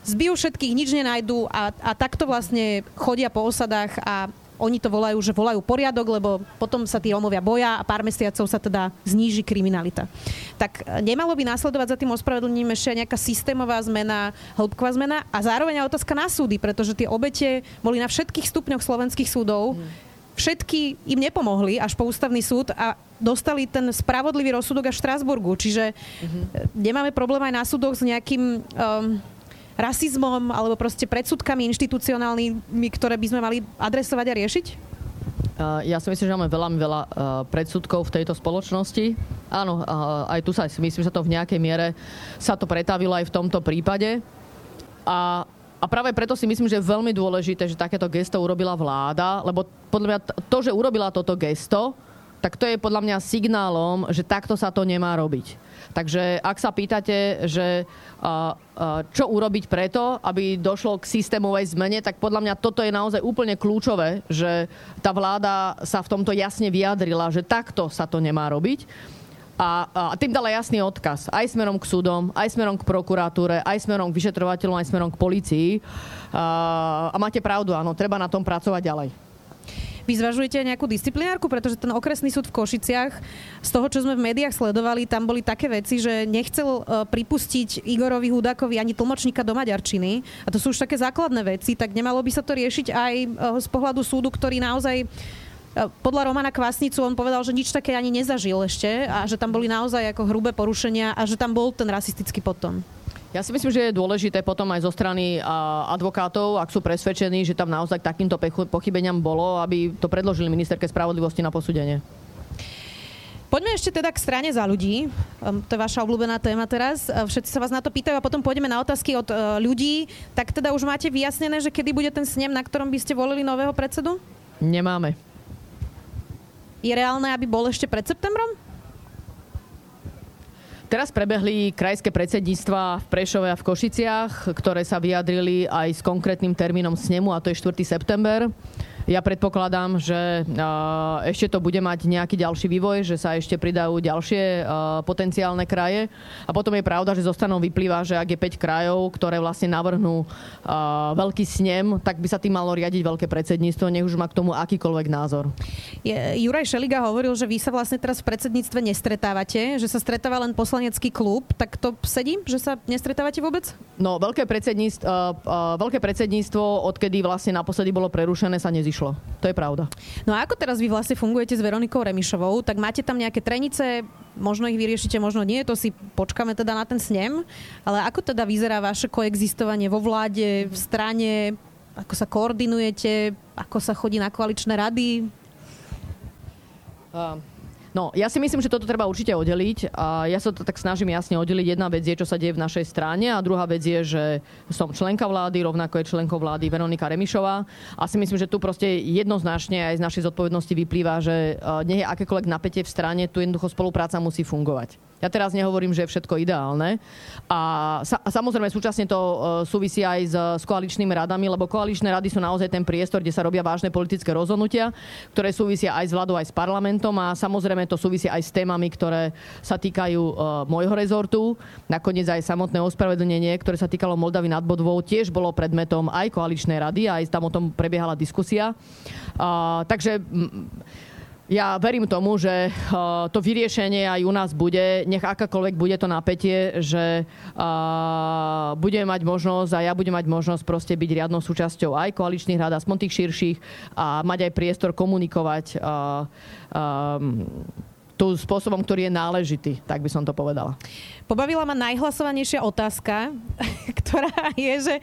zbijú všetkých, nič nenajdú a, a takto vlastne chodia po osadách a oni to volajú, že volajú poriadok, lebo potom sa tí Rómovia boja a pár mesiacov sa teda zníži kriminalita. Tak e, nemalo by následovať za tým ospravedlnením ešte nejaká systémová zmena, hĺbková zmena a zároveň aj otázka na súdy, pretože tie obete boli na všetkých stupňoch slovenských súdov. Hmm. Všetky im nepomohli až po ústavný súd a dostali ten spravodlivý rozsudok až v Štrásburgu. Čiže mm-hmm. nemáme problém aj na súdoch s nejakým um, rasizmom alebo proste predsudkami inštitucionálnymi, ktoré by sme mali adresovať a riešiť? Uh, ja si myslím, že máme veľmi veľa uh, predsudkov v tejto spoločnosti. Áno, uh, aj tu sa myslím, že to v nejakej miere sa to pretavilo aj v tomto prípade. A a práve preto si myslím, že je veľmi dôležité, že takéto gesto urobila vláda, lebo podľa mňa to, že urobila toto gesto, tak to je podľa mňa signálom, že takto sa to nemá robiť. Takže ak sa pýtate, že čo urobiť preto, aby došlo k systémovej zmene, tak podľa mňa toto je naozaj úplne kľúčové, že tá vláda sa v tomto jasne vyjadrila, že takto sa to nemá robiť. A, a tým dala jasný odkaz aj smerom k súdom, aj smerom k prokuratúre, aj smerom k vyšetrovateľom, aj smerom k policii. A, a máte pravdu, áno, treba na tom pracovať ďalej. Vy zvažujete nejakú disciplinárku, pretože ten okresný súd v Košiciach, z toho, čo sme v médiách sledovali, tam boli také veci, že nechcel e, pripustiť Igorovi Hudákovi ani tlmočníka do maďarčiny. A to sú už také základné veci, tak nemalo by sa to riešiť aj e, z pohľadu súdu, ktorý naozaj podľa Romana Kvasnicu on povedal, že nič také ani nezažil ešte a že tam boli naozaj ako hrubé porušenia a že tam bol ten rasistický potom. Ja si myslím, že je dôležité potom aj zo strany advokátov, ak sú presvedčení, že tam naozaj k takýmto pochybeniam bolo, aby to predložili ministerke spravodlivosti na posúdenie. Poďme ešte teda k strane za ľudí. Ehm, to je vaša obľúbená téma teraz. Ehm, všetci sa vás na to pýtajú a potom pôjdeme na otázky od ehm, ľudí. Tak teda už máte vyjasnené, že kedy bude ten snem, na ktorom by ste volili nového predsedu? Nemáme. Je reálne, aby bol ešte pred septembrom? Teraz prebehli krajské predsedníctva v Prešove a v Košiciach, ktoré sa vyjadrili aj s konkrétnym termínom snemu, a to je 4. september. Ja predpokladám, že ešte to bude mať nejaký ďalší vývoj, že sa ešte pridajú ďalšie potenciálne kraje. A potom je pravda, že zo stranou vyplýva, že ak je 5 krajov, ktoré vlastne navrhnú veľký snem, tak by sa tým malo riadiť veľké predsedníctvo, nech už má k tomu akýkoľvek názor. Juraj Šeliga hovoril, že vy sa vlastne teraz v predsedníctve nestretávate, že sa stretáva len poslanecký klub. Tak to sedí, že sa nestretávate vôbec? No, veľké predsedníctvo, veľké predsedníctvo odkedy vlastne naposledy bolo prerušené, sa nezišlo vyšlo. To je pravda. No a ako teraz vy vlastne fungujete s Veronikou Remišovou? Tak máte tam nejaké trenice, možno ich vyriešite, možno nie, to si počkáme teda na ten snem. Ale ako teda vyzerá vaše koexistovanie vo vláde, v strane, ako sa koordinujete, ako sa chodí na koaličné rady? Uh. No, ja si myslím, že toto treba určite oddeliť. A ja sa to tak snažím jasne oddeliť. Jedna vec je, čo sa deje v našej strane a druhá vec je, že som členka vlády, rovnako je členkou vlády Veronika Remišová. A si myslím, že tu proste jednoznačne aj z našej zodpovednosti vyplýva, že nie je akékoľvek napätie v strane, tu jednoducho spolupráca musí fungovať. Ja teraz nehovorím, že je všetko ideálne. A, sa, a samozrejme súčasne to uh, súvisí aj s, s koaličnými radami, lebo koaličné rady sú naozaj ten priestor, kde sa robia vážne politické rozhodnutia, ktoré súvisia aj s vládou, aj s parlamentom a samozrejme to súvisí aj s témami, ktoré sa týkajú uh, môjho rezortu. Nakoniec aj samotné ospravedlnenie, ktoré sa týkalo Moldavy nad Bodvou, tiež bolo predmetom aj koaličnej rady, aj tam o tom prebiehala diskusia. Uh, takže m- ja verím tomu, že eh, to vyriešenie aj u nás bude, nech akákoľvek bude to napätie, že eh, budeme mať možnosť a ja budem mať možnosť proste byť riadnou súčasťou aj koaličných rád, aspoň tých širších a mať aj priestor komunikovať eh, tu spôsobom, ktorý je náležitý, tak by som to povedala. Pobavila ma najhlasovanejšia otázka, ktorá je, že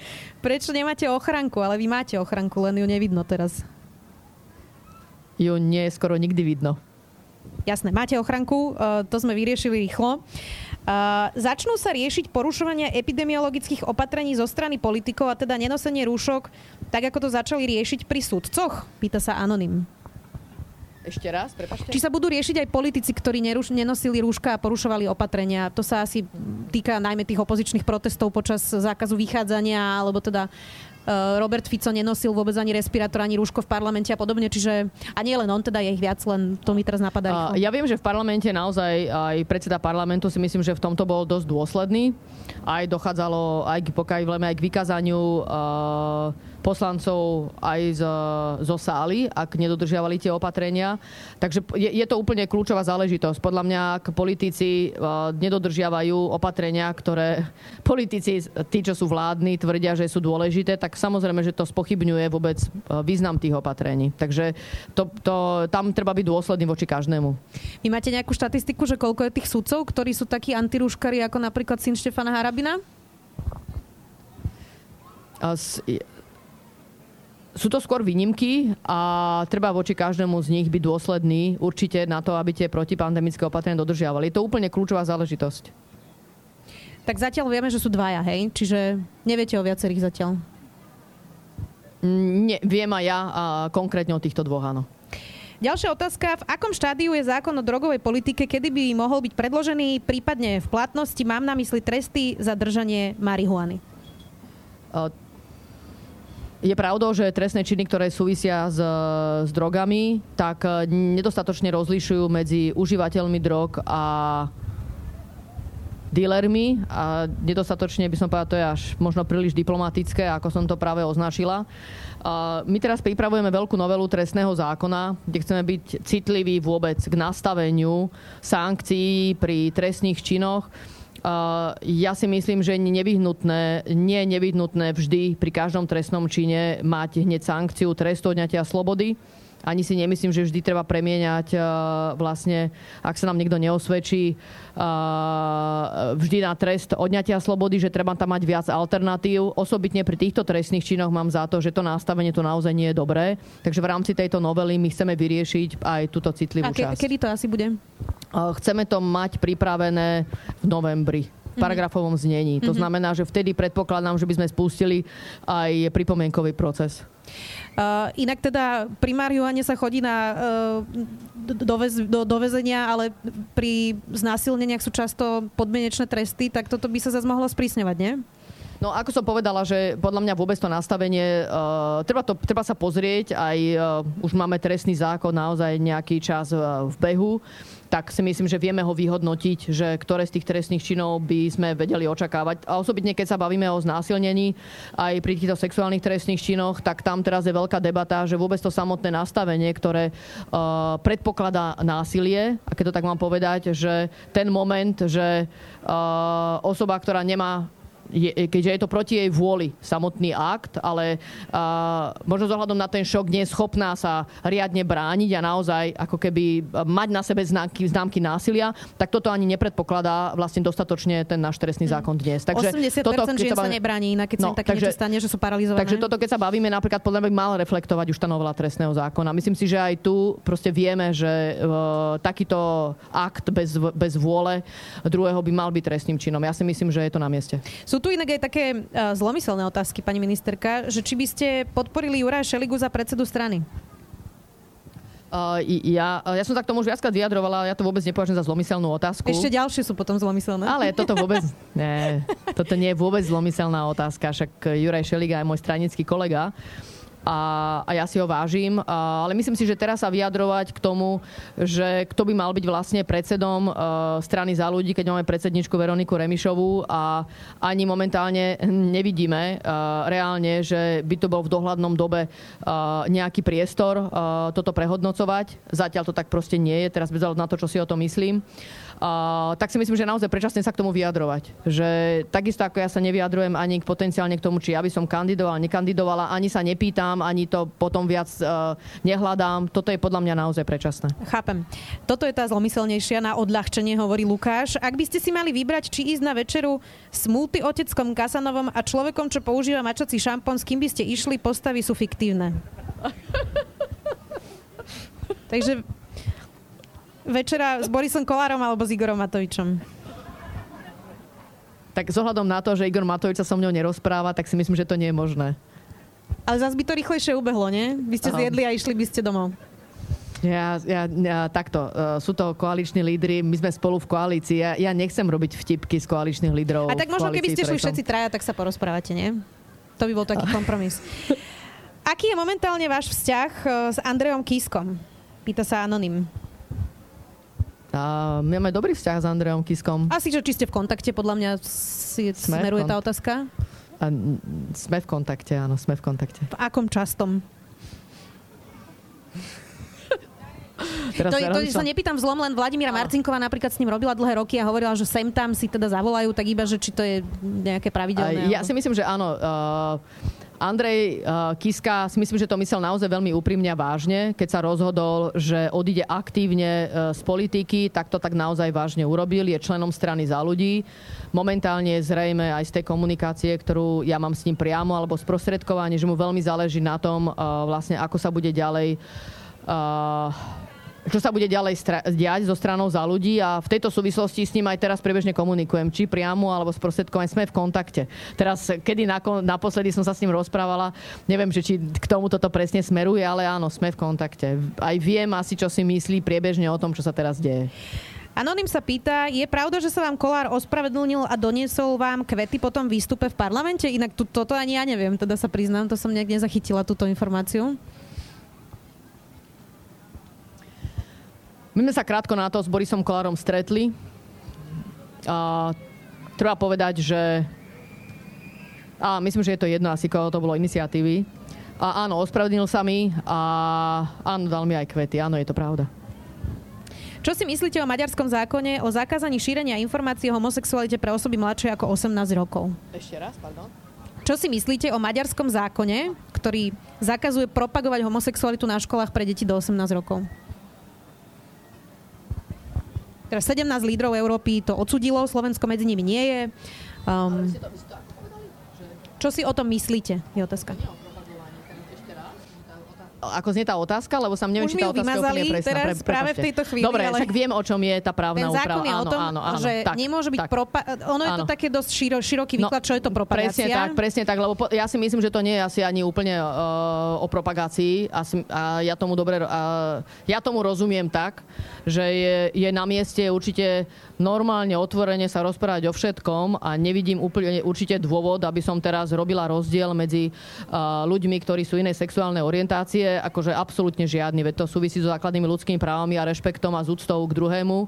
prečo nemáte ochranku, ale vy máte ochranku, len ju nevidno teraz ju nie je skoro nikdy vidno. Jasné, máte ochranku, e, to sme vyriešili rýchlo. Uh, začnú sa riešiť porušovania epidemiologických opatrení zo strany politikov a teda nenosenie rúšok, tak ako to začali riešiť pri sudcoch? Pýta sa Anonym. Ešte raz, prepačte. Či sa budú riešiť aj politici, ktorí neruš- nenosili rúška a porušovali opatrenia? To sa asi týka najmä tých opozičných protestov počas zákazu vychádzania, alebo teda Robert Fico nenosil vôbec ani respirátor, ani rúško v parlamente a podobne, čiže a nie len on, teda je ich viac, len to mi teraz napadá. Ja viem, že v parlamente naozaj aj predseda parlamentu si myslím, že v tomto bol dosť dôsledný. Aj dochádzalo aj k, aj k vykázaniu uh, poslancov aj z, zo sály, ak nedodržiavali tie opatrenia. Takže je, je to úplne kľúčová záležitosť. Podľa mňa, ak politici uh, nedodržiavajú opatrenia, ktoré politici, tí, čo sú vládni, tvrdia, že sú dôležité, tak samozrejme, že to spochybňuje vôbec uh, význam tých opatrení. Takže to, to, tam treba byť dôsledný voči každému. Vy máte nejakú štatistiku, že koľko je tých sudcov, ktorí sú takí antirúškari ako napríklad syn Štefana Harabina? Sú to skôr výnimky a treba voči každému z nich byť dôsledný určite na to, aby tie protipandemické opatrenia dodržiavali. Je to úplne kľúčová záležitosť. Tak zatiaľ vieme, že sú dvaja, hej? Čiže neviete o viacerých zatiaľ. Nie, viem aj ja a konkrétne o týchto dvoch, áno. Ďalšia otázka. V akom štádiu je zákon o drogovej politike, kedy by mohol byť predložený, prípadne v platnosti? Mám na mysli tresty za držanie marihuany. Je pravdou, že trestné činy, ktoré súvisia s, s drogami, tak e, nedostatočne rozlišujú medzi užívateľmi drog a dealermi a nedostatočne by som povedala, to je až možno príliš diplomatické, ako som to práve označila. My teraz pripravujeme veľkú novelu trestného zákona, kde chceme byť citliví vôbec k nastaveniu sankcií pri trestných činoch ja si myslím, že nie nevyhnutné, nie je nevyhnutné vždy pri každom trestnom čine mať hneď sankciu trestu odňatia slobody ani si nemyslím, že vždy treba premieňať vlastne, ak sa nám niekto neosvedčí, vždy na trest odňatia slobody, že treba tam mať viac alternatív. Osobitne pri týchto trestných činoch mám za to, že to nastavenie tu naozaj nie je dobré. Takže v rámci tejto novely my chceme vyriešiť aj túto citlivú A ke- časť. kedy to asi bude? Chceme to mať pripravené v novembri v paragrafovom znení. To znamená, že vtedy predpokladám, že by sme spustili aj pripomienkový proces. Uh, inak teda pri marihuane sa chodí na, uh, do, väz, do, do väzenia, ale pri znásilneniach sú často podmienečné tresty, tak toto by sa zase mohlo sprísňovať, nie? No ako som povedala, že podľa mňa vôbec to nastavenie, uh, treba, to, treba sa pozrieť, aj uh, už máme trestný zákon naozaj nejaký čas uh, v behu, tak si myslím, že vieme ho vyhodnotiť, že ktoré z tých trestných činov by sme vedeli očakávať. A osobitne, keď sa bavíme o znásilnení aj pri týchto sexuálnych trestných činoch, tak tam teraz je veľká debata, že vôbec to samotné nastavenie, ktoré uh, predpokladá násilie, a keď to tak mám povedať, že ten moment, že uh, osoba, ktorá nemá je, keďže je to proti jej vôli samotný akt, ale uh, možno zohľadom na ten šok nie je schopná sa riadne brániť a naozaj ako keby mať na sebe známky, známky násilia, tak toto ani nepredpokladá vlastne dostatočne ten náš trestný mm. zákon dnes. Takže 80% toto, žien sa, bavíme... nebráni, inak keď no, sa také takže, niečo stane, že sú paralizované. Takže toto, keď sa bavíme, napríklad podľa mňa by mal reflektovať už tá novela trestného zákona. Myslím si, že aj tu proste vieme, že uh, takýto akt bez, bez vôle druhého by mal byť trestným činom. Ja si myslím, že je to na mieste. Sú tu inak aj také uh, zlomyselné otázky, pani ministerka, že či by ste podporili Juraja Šeligu za predsedu strany? Uh, ja, ja som sa k tomu už viackrát vyjadrovala, ja to vôbec nepovažujem za zlomyselnú otázku. Ešte ďalšie sú potom zlomyselné. Ale toto vôbec, nie, toto nie je vôbec zlomyselná otázka, však Juraj Šeliga je môj stranický kolega. Uh, a, a ja si ho vážim. A, ale myslím si, že teraz sa vyjadrovať k tomu, že kto by mal byť vlastne predsedom uh, strany za ľudí, keď máme predsedničku Veroniku Remišovú a ani momentálne nevidíme uh, reálne, že by to bol v dohľadnom dobe uh, nejaký priestor uh, toto prehodnocovať. Zatiaľ to tak proste nie je, teraz bez na to, čo si o tom myslím. Tak si myslím, že naozaj predčasne sa k tomu vyjadrovať. Že takisto ako ja sa nevyjadrujem ani k potenciálne k tomu, či ja by som kandidoval, nekandidovala, ani sa nepýtam, ani to potom viac uh, nehľadám. Toto je podľa mňa naozaj predčasné. Chápem. Toto je tá zlomyselnejšia na odľahčenie, hovorí Lukáš. Ak by ste si mali vybrať, či ísť na večeru s multioteckom Kasanovom a človekom, čo používa mačací šampón, s kým by ste išli, postavy sú fiktívne. Takže večera s Borisom Kolárom alebo s Igorom Matovičom? Tak zohľadom na to, že Igor Matovič sa so mnou nerozpráva, tak si myslím, že to nie je možné. Ale zase by to rýchlejšie ubehlo, nie? Vy ste Aha. zjedli a išli by ste domov. Ja, ja, ja takto, uh, sú to koaliční lídry, my sme spolu v koalícii, ja, ja nechcem robiť vtipky z koaličných lídrov. A tak možno keby ste šli všetci traja, tak sa porozprávate, nie? To by bol taký kompromis. Aký je momentálne váš vzťah uh, s Andrejom Kiskom? Pýta sa Anonym. A my máme dobrý vzťah s Andreom Kiskom. Asi, že či ste v kontakte, podľa mňa si sme smeruje tá otázka? A, sme v kontakte, áno, sme v kontakte. V akom častom? Teraz to, to, sa nepýtam vzlom, len Vladimíra no. Marcinková napríklad s ním robila dlhé roky a hovorila, že sem tam si teda zavolajú, tak iba, že či to je nejaké pravidelné. Ja si myslím, že áno. Uh, Andrej uh, Kiska si myslím, že to myslel naozaj veľmi úprimne a vážne. Keď sa rozhodol, že odíde aktívne uh, z politiky, tak to tak naozaj vážne urobil. Je členom strany za ľudí. Momentálne zrejme aj z tej komunikácie, ktorú ja mám s ním priamo alebo sprostredkovanie, že mu veľmi záleží na tom, uh, vlastne ako sa bude ďalej čo sa bude ďalej diať zo stranou za ľudí a v tejto súvislosti s ním aj teraz priebežne komunikujem, či priamo alebo s prostredkovaním sme v kontakte. Teraz, kedy naposledy som sa s ním rozprávala, neviem, že či k tomu toto presne smeruje, ale áno, sme v kontakte. Aj viem asi, čo si myslí priebežne o tom, čo sa teraz deje. Anonym sa pýta, je pravda, že sa vám Kolár ospravedlnil a doniesol vám kvety po tom výstupe v parlamente? Inak tu, toto ani ja neviem, teda sa priznám, to som nejak nezachytila túto informáciu. My sme sa krátko na to s Borisom Kolárom stretli. A treba povedať, že a myslím, že je to jedno asi, koho to bolo iniciatívy. A áno, ospravedlnil sa mi a áno, dal mi aj kvety. Áno, je to pravda. Čo si myslíte o maďarskom zákone o zakázaní šírenia informácií o homosexualite pre osoby mladšie ako 18 rokov? Ešte raz, pardon. Čo si myslíte o maďarskom zákone, ktorý zakazuje propagovať homosexualitu na školách pre deti do 18 rokov? Teraz 17 lídrov Európy to odsudilo, Slovensko medzi nimi nie je. Um, čo si o tom myslíte, je otázka ako znie tá otázka, lebo sa neviem, Už či tá otázka vymazali, úplne presná. teraz Pre, práve v tejto chvíli. Dobre, ale... však viem, o čom je tá právna Ten úprava. zákon je o tom, áno, áno, že tak, nemôže byť tak. propa- Ono je to Áno. také dosť širo, široký výklad, no, čo je to propagácia. Presne tak, presne tak, lebo po, ja si myslím, že to nie je asi ani úplne uh, o propagácii a, a ja tomu dobre, uh, ja tomu rozumiem tak, že je, je na mieste určite normálne, otvorene sa rozprávať o všetkom a nevidím úplne určite dôvod, aby som teraz robila rozdiel medzi uh, ľuďmi, ktorí sú inej sexuálnej orientácie, akože absolútne žiadny, veď to súvisí so základnými ľudskými právami a rešpektom a z úctou k druhému.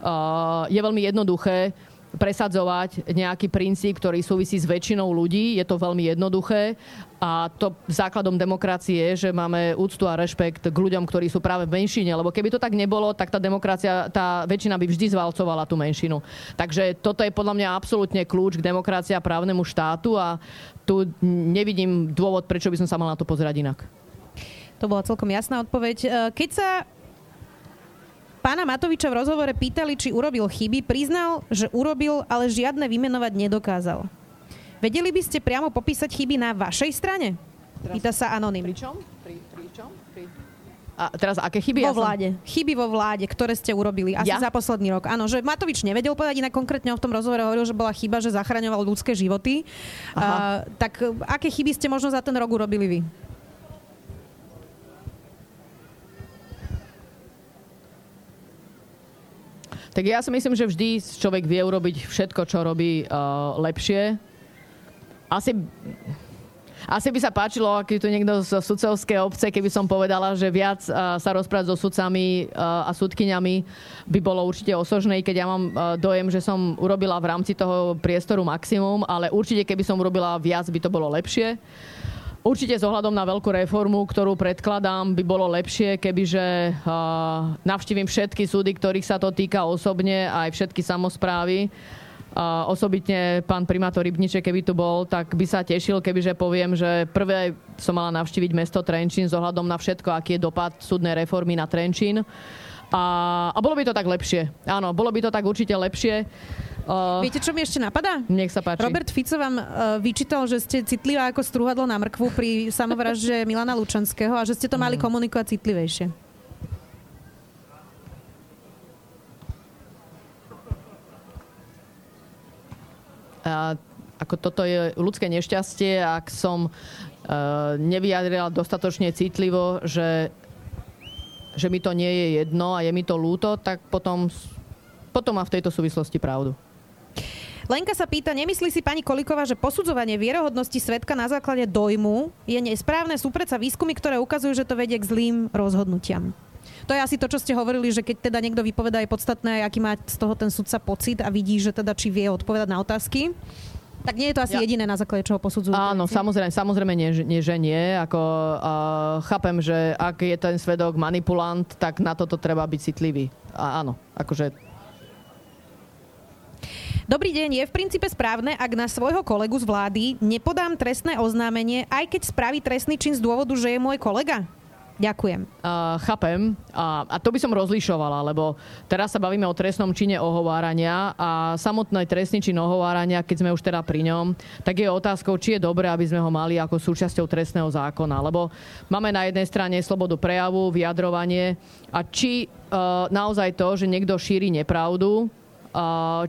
Uh, je veľmi jednoduché presadzovať nejaký princíp, ktorý súvisí s väčšinou ľudí. Je to veľmi jednoduché a to základom demokracie je, že máme úctu a rešpekt k ľuďom, ktorí sú práve v menšine, lebo keby to tak nebolo, tak tá demokracia, tá väčšina by vždy zvalcovala tú menšinu. Takže toto je podľa mňa absolútne kľúč k demokracii a právnemu štátu a tu nevidím dôvod, prečo by som sa mal na to pozerať inak. To bola celkom jasná odpoveď. E, Keď sa pána Matoviča v rozhovore pýtali, či urobil chyby, priznal, že urobil, ale žiadne vymenovať nedokázal. Vedeli by ste priamo popísať chyby na vašej strane? Pýta sa Anonym. čom? Pri, pri čom? Pri... A teraz aké chyby? Vo Ja som- vláde. Chyby vo vláde, ktoré ste urobili asi Ja? za posledný rok. Áno, že Matovič nevedel povedať, inak konkrétne on v tom rozhovore hovoril, že bola chyba, že zachraňoval ľudské životy. Aha. Uh, tak aké chyby ste možno za ten rok urobili vy? Tak ja si myslím, že vždy človek vie urobiť všetko, čo robí uh, lepšie. Asi, asi by sa páčilo, aký tu niekto z sudcovskej obce, keby som povedala, že viac uh, sa rozprávať so sudcami uh, a sudkyňami by bolo určite osožné, keď ja mám uh, dojem, že som urobila v rámci toho priestoru maximum, ale určite keby som urobila viac, by to bolo lepšie. Určite s ohľadom na veľkú reformu, ktorú predkladám, by bolo lepšie, kebyže navštívim všetky súdy, ktorých sa to týka osobne, aj všetky samozprávy. Uh, osobitne pán primátor Rybniček, keby tu bol, tak by sa tešil, kebyže poviem, že prvé som mala navštíviť mesto Trenčín s ohľadom na všetko, aký je dopad súdnej reformy na Trenčín. A, a bolo by to tak lepšie. Áno, bolo by to tak určite lepšie. Uh, Viete, čo mi ešte napadá? nech sa páči. Robert Fico vám uh, vyčítal, že ste citlivá ako strúhadlo na mrkvu pri samovražde Milana Lučanského a že ste to mali Mm. komunikovať citlivejšie. A ako toto je ľudské nešťastie, ak som uh, nevyjadrila dostatočne citlivo, že, že mi to nie je jedno a je mi to lúto, tak potom, potom má v tejto súvislosti pravdu. Lenka sa pýta, nemyslí si pani Koliková, že posudzovanie vierohodnosti svetka na základe dojmu je nesprávne? Sú predsa výskumy, ktoré ukazujú, že to vedie k zlým rozhodnutiam. To je asi to, čo ste hovorili, že keď teda niekto vypoveda, je podstatné, aký má z toho ten sudca pocit a vidí, že teda či vie odpovedať na otázky. Tak nie je to asi Ja- jediné, na základe čoho posudzujú. Áno, samozrejme, samozrejme nie, nie, že nie. Ako, uh, chápem, že ak je ten svedok manipulant, tak na toto treba byť citlivý. A áno, akože Dobrý deň, je v princípe správne, ak na svojho kolegu z vlády nepodám trestné oznámenie, aj keď spraví trestný čin z dôvodu, že je môj kolega? Ďakujem. Uh, chápem. A, a to by som rozlišovala, lebo teraz sa bavíme o trestnom čine ohovárania a samotný trestný čin ohovárania, keď sme už teda pri ňom, tak je otázkou, či je dobré, aby sme ho mali ako súčasťou trestného zákona. Lebo máme na jednej strane slobodu prejavu, vyjadrovanie a či uh, naozaj to, že niekto šíri nepravdu,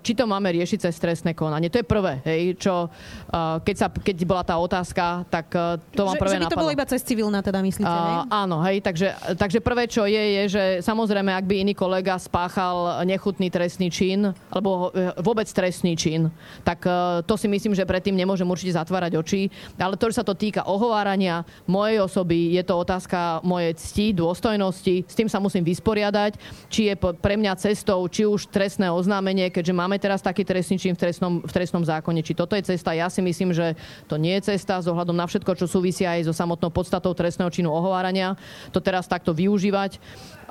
či to máme riešiť cez trestné konanie. To je prvé, hej, čo keď, sa, keď bola tá otázka, tak uh, to že, prvé že by to napadlo. bolo iba cez civilná, teda myslíte, hej? Áno, hej, takže, takže prvé, čo je, je, že samozrejme, ak by iný kolega spáchal nechutný trestný čin, alebo eh, vôbec trestný čin, tak uh, to si myslím, že predtým nemôžem určite zatvárať oči. Ale to, že sa to týka ohovárania mojej osoby, je to otázka mojej cti, dôstojnosti, s tým sa musím vysporiadať, či je pre mňa cestou, či už trestné oznámenie, keďže máme teraz taký trestný čin v trestnom, v trestnom zákone, či toto je cesta. Ja si myslím, že to nie je cesta z ohľadom na všetko, čo súvisí aj so samotnou podstatou trestného činu ohovárania. To teraz takto využívať.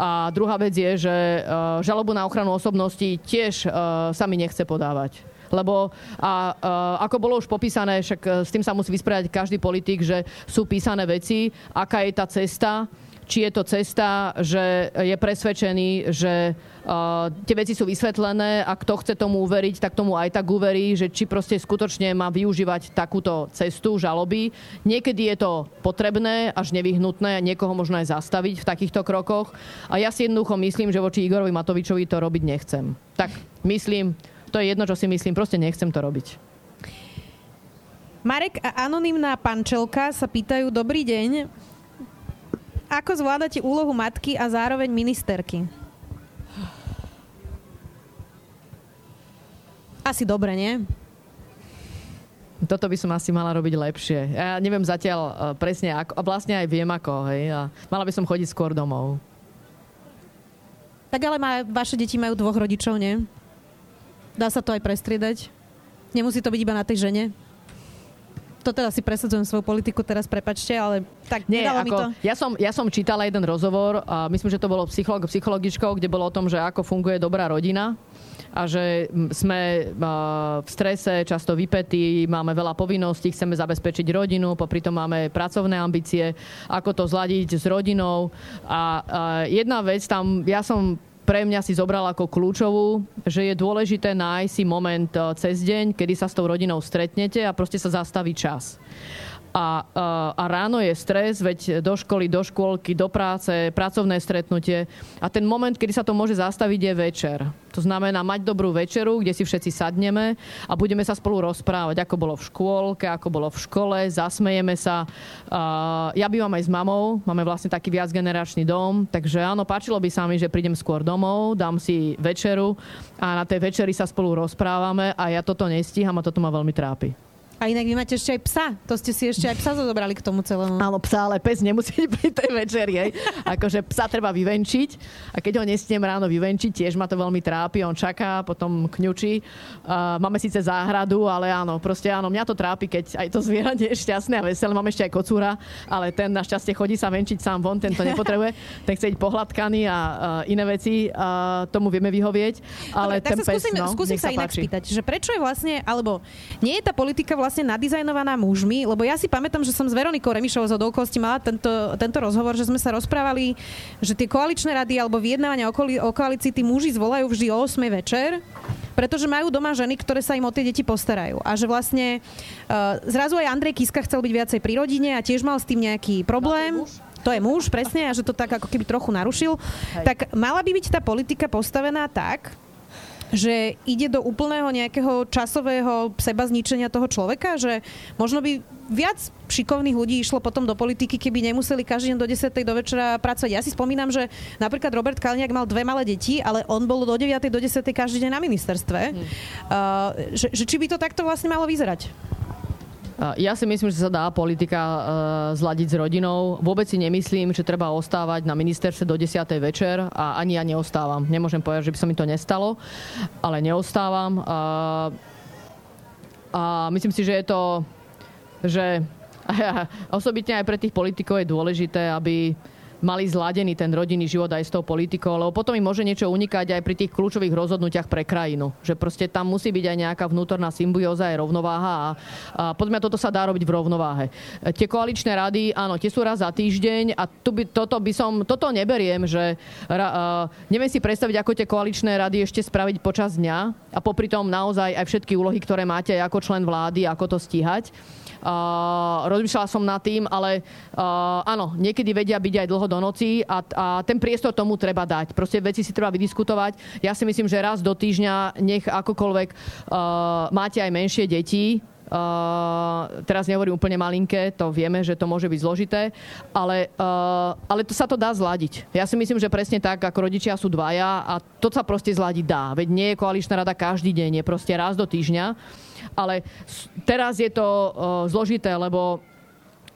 A druhá vec je, že uh, žalobu na ochranu osobnosti tiež uh, sa mi nechce podávať. Lebo a, a, ako bolo už popísané, však s tým sa musí vysporiadať každý politik, že sú písané veci, aká je tá cesta, či je to cesta, že je presvedčený, že uh, tie veci sú vysvetlené a kto chce tomu uveriť, tak tomu aj tak uverí, že či proste skutočne má využívať takúto cestu žaloby. Niekedy je to potrebné, až nevyhnutné, niekoho možno aj zastaviť v takýchto krokoch. A ja si jednoducho myslím, že voči Igorovi Matovičovi to robiť nechcem. Tak myslím, to je jedno, čo si myslím, proste nechcem to robiť. Marek a anonimná pančelka sa pýtajú, dobrý deň, ako zvládate úlohu matky a zároveň ministerky? Asi dobre, nie? Toto by som asi mala robiť lepšie. Ja neviem zatiaľ uh, presne ako, a vlastne aj viem ako, hej. A mala by som chodiť skôr domov. Tak ale má, vaše deti majú dvoch rodičov, nie? Dá sa to aj prestriedať? Nemusí to byť iba na tej žene? To teda si presadzujem svoju politiku teraz, prepačte, ale tak Nie, ako, mi to. Ja som, ja som čítala jeden rozhovor a myslím, že to bolo psycholog, psychologičkou, kde bolo o tom, že ako funguje dobrá rodina a že sme v strese, často vypetí, máme veľa povinností, chceme zabezpečiť rodinu, popri tom máme pracovné ambície, ako to zladiť s rodinou. A jedna vec tam, ja som pre mňa si zobral ako kľúčovú, že je dôležité nájsť si moment eh, cez deň, kedy sa s tou rodinou stretnete a proste sa zastaví čas a, a ráno je stres, veď do školy, do škôlky, do práce, pracovné stretnutie a ten moment, kedy sa to môže zastaviť je večer. To znamená mať dobrú večeru, kde si všetci sadneme a budeme sa spolu rozprávať, ako bolo v škôlke, ako bolo v škole, zasmejeme sa. Ja bývam aj s mamou, máme vlastne taký viacgeneračný dom, takže áno, páčilo by sa mi, že prídem skôr domov, dám si večeru a na tej večeri sa spolu rozprávame a ja toto nestíham a toto ma veľmi trápi. A inak vy máte ešte aj psa. To ste si ešte aj psa zobrali k tomu celému. Áno, psa, ale pes nemusí byť pri tej večeri. Hej. Akože psa treba vyvenčiť a keď ho nestiem ráno vyvenčiť, tiež ma to veľmi trápi. On čaká, potom kňučí. Uh, máme síce záhradu, ale áno, proste áno, mňa to trápi, keď aj to zviera nie je šťastné a veselé. Mám ešte aj kocúra, ale ten našťastie chodí sa venčiť sám von, ten to nepotrebuje. Ten chce byť pohľadkaný a uh, iné veci. Uh, tomu vieme vyhovieť. Ale Dobre, ten tak sa pes, skúsim, no, skúsim sa, sa inak spýtať, že prečo je vlastne, alebo nie je tá politika vlastne vlastne nadizajnovaná mužmi, lebo ja si pamätám, že som s Veronikou Remišovou z okolností mala tento, tento rozhovor, že sme sa rozprávali, že tie koaličné rady alebo vyjednávania o, o koalícii tí muži zvolajú vždy o 8 večer, pretože majú doma ženy, ktoré sa im o tie deti postarajú. A že vlastne uh, zrazu aj Andrej Kiska chcel byť viacej pri rodine a tiež mal s tým nejaký problém. To je muž, presne, a že to tak ako keby trochu narušil. Hej. Tak mala by byť tá politika postavená tak, že ide do úplného nejakého časového seba zničenia toho človeka, že možno by viac šikovných ľudí išlo potom do politiky, keby nemuseli každý deň do 10. do večera pracovať. Ja si spomínam, že napríklad Robert Kalniak mal dve malé deti, ale on bol do 9. do 10. každý deň na ministerstve. Hmm. Uh, že, že či by to takto vlastne malo vyzerať? Ja si myslím, že sa dá politika uh, zladiť s rodinou. Vôbec si nemyslím, že treba ostávať na ministerstve do 10. večer a ani ja neostávam. Nemôžem povedať, že by sa mi to nestalo, ale neostávam. A, a myslím si, že je to, že osobitne aj pre tých politikov je dôležité, aby mali zladený ten rodinný život aj s tou politikou, lebo potom im môže niečo unikať aj pri tých kľúčových rozhodnutiach pre krajinu. Že proste tam musí byť aj nejaká vnútorná symbióza, aj rovnováha a, a podľa mňa toto sa dá robiť v rovnováhe. Tie koaličné rady, áno, tie sú raz za týždeň a tu by, toto by som, toto neberiem, že uh, neviem si predstaviť, ako tie koaličné rady ešte spraviť počas dňa a popri tom naozaj aj všetky úlohy, ktoré máte ako člen vlády, ako to stíhať. Uh, rozmýšľala som nad tým, ale uh, áno, niekedy vedia byť aj dlho do noci a, a ten priestor tomu treba dať. Proste veci si treba vydiskutovať. Ja si myslím, že raz do týždňa nech akokoľvek uh, máte aj menšie deti, Uh, teraz nehovorím úplne malinké, to vieme, že to môže byť zložité, ale, uh, ale to sa to dá zladiť. Ja si myslím, že presne tak, ako rodičia sú dvaja a to sa proste zladiť dá. Veď nie je koaličná rada každý deň, je proste raz do týždňa. Ale teraz je to uh, zložité, lebo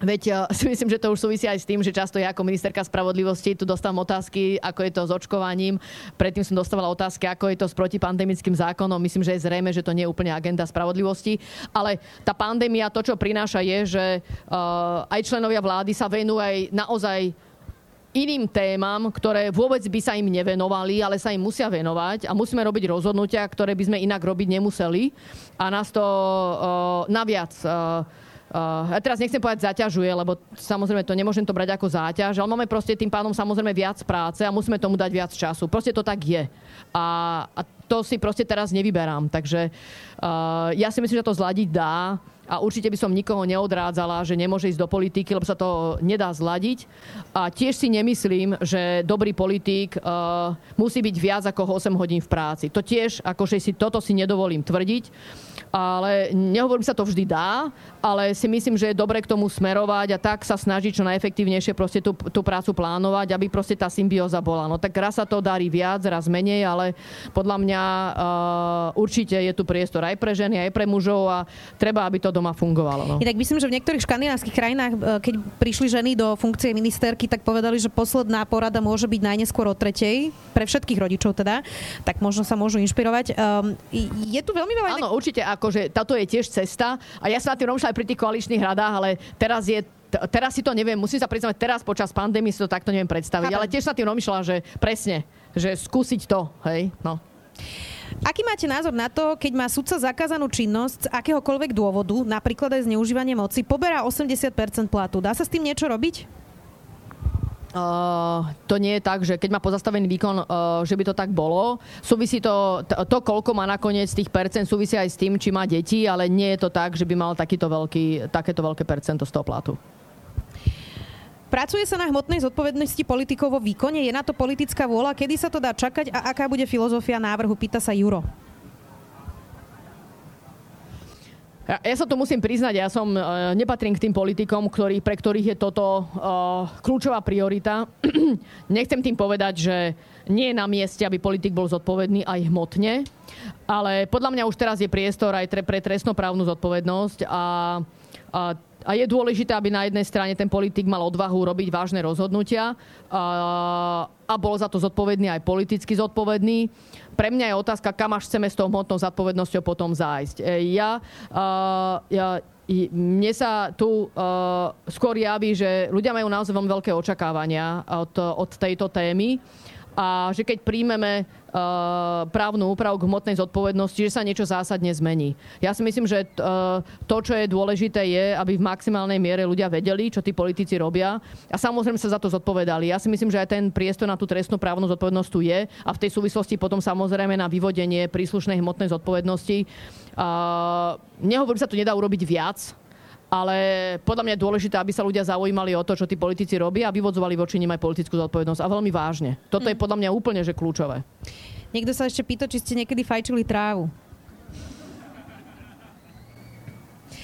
Veď ja si myslím, že to už súvisí aj s tým, že často ja ako ministerka spravodlivosti tu dostávam otázky, ako je to s očkovaním. Predtým som dostávala otázky, ako je to s protipandemickým zákonom. Myslím, že je zrejme, že to nie je úplne agenda spravodlivosti. Ale tá pandémia, to, čo prináša, je, že uh, aj členovia vlády sa venujú aj naozaj iným témam, ktoré vôbec by sa im nevenovali, ale sa im musia venovať a musíme robiť rozhodnutia, ktoré by sme inak robiť nemuseli. A nás to uh, naviac uh, Uh, ja teraz nechcem povedať zaťažuje, lebo samozrejme to nemôžem to brať ako záťaž, ale máme proste tým pádom samozrejme viac práce a musíme tomu dať viac času. Proste to tak je. A, a to si proste teraz nevyberám. Takže uh, ja si myslím, že to zladiť dá a určite by som nikoho neodrádzala, že nemôže ísť do politiky, lebo sa to nedá zladiť. A tiež si nemyslím, že dobrý politík uh, musí byť viac ako 8 hodín v práci. To tiež, akože si toto si nedovolím tvrdiť ale nehovorím sa to vždy dá, ale si myslím, že je dobre k tomu smerovať a tak sa snažiť čo najefektívnejšie proste tú, tú prácu plánovať, aby proste tá symbióza bola. No tak raz sa to darí viac, raz menej, ale podľa mňa uh, určite je tu priestor aj pre ženy, aj pre mužov a treba, aby to doma fungovalo. No. tak myslím, že v niektorých škandinávskych krajinách, e, keď prišli ženy do funkcie ministerky, tak povedali, že posledná porada môže byť najneskôr o tretej, pre všetkých rodičov teda, tak možno sa môžu inšpirovať. Um, je tu veľmi veľa... Áno, určite, akože táto je tiež cesta a ja sa na tým rozmýšľam aj pri tých koaličných radách, ale teraz je teraz si to neviem, musím sa priznať, teraz počas pandémie si to takto neviem predstaviť, Chápem. ale tiež sa tým rozmýšľam, že presne, že skúsiť to, hej, no. Aký máte názor na to, keď má sudca zakázanú činnosť z akéhokoľvek dôvodu, napríklad aj zneužívanie moci, poberá 80% platu? Dá sa s tým niečo robiť? Uh, to nie je tak, že keď má pozastavený výkon, uh, že by to tak bolo. Súvisí to, t- to, koľko má nakoniec tých percent, súvisí aj s tým, či má deti, ale nie je to tak, že by mal takýto veľký, takéto veľké percento z toho platu. Pracuje sa na hmotnej zodpovednosti politikov vo výkone? Je na to politická vôľa? Kedy sa to dá čakať a aká bude filozofia návrhu? Pýta sa Juro. Ja, ja sa to musím priznať, ja som, uh, nepatrím k tým politikom, ktorý, pre ktorých je toto uh, kľúčová priorita. Nechcem tým povedať, že nie je na mieste, aby politik bol zodpovedný aj hmotne, ale podľa mňa už teraz je priestor aj tre, pre trestnoprávnu zodpovednosť a, a a je dôležité, aby na jednej strane ten politik mal odvahu robiť vážne rozhodnutia a, a bol za to zodpovedný aj politicky zodpovedný. Pre mňa je otázka, kam až chceme s tou hmotnou zodpovednosťou potom zájsť. E, ja, ja mne sa tu uh, skôr javí, že ľudia majú naozaj veľmi veľké očakávania od, od tejto témy a že keď príjmeme právnu úpravu k hmotnej zodpovednosti, že sa niečo zásadne zmení. Ja si myslím, že uh, to, čo je dôležité, je, aby v maximálnej miere ľudia vedeli, čo tí politici robia a samozrejme sa za to zodpovedali. Ja si myslím, že aj ten priestor na tú trestnú právnu zodpovednosť tu je a v tej súvislosti potom samozrejme na vyvodenie príslušnej hmotnej zodpovednosti. Uh, nehovorím sa, tu nedá urobiť viac, ale podľa mňa je dôležité, aby sa ľudia zaujímali o to, čo tí politici robia a vyvodzovali voči nim aj politickú zodpovednosť. A veľmi vážne. Toto je hm. podľa mňa úplne že kľúčové. Niekto sa ešte pýta, či ste niekedy fajčili trávu.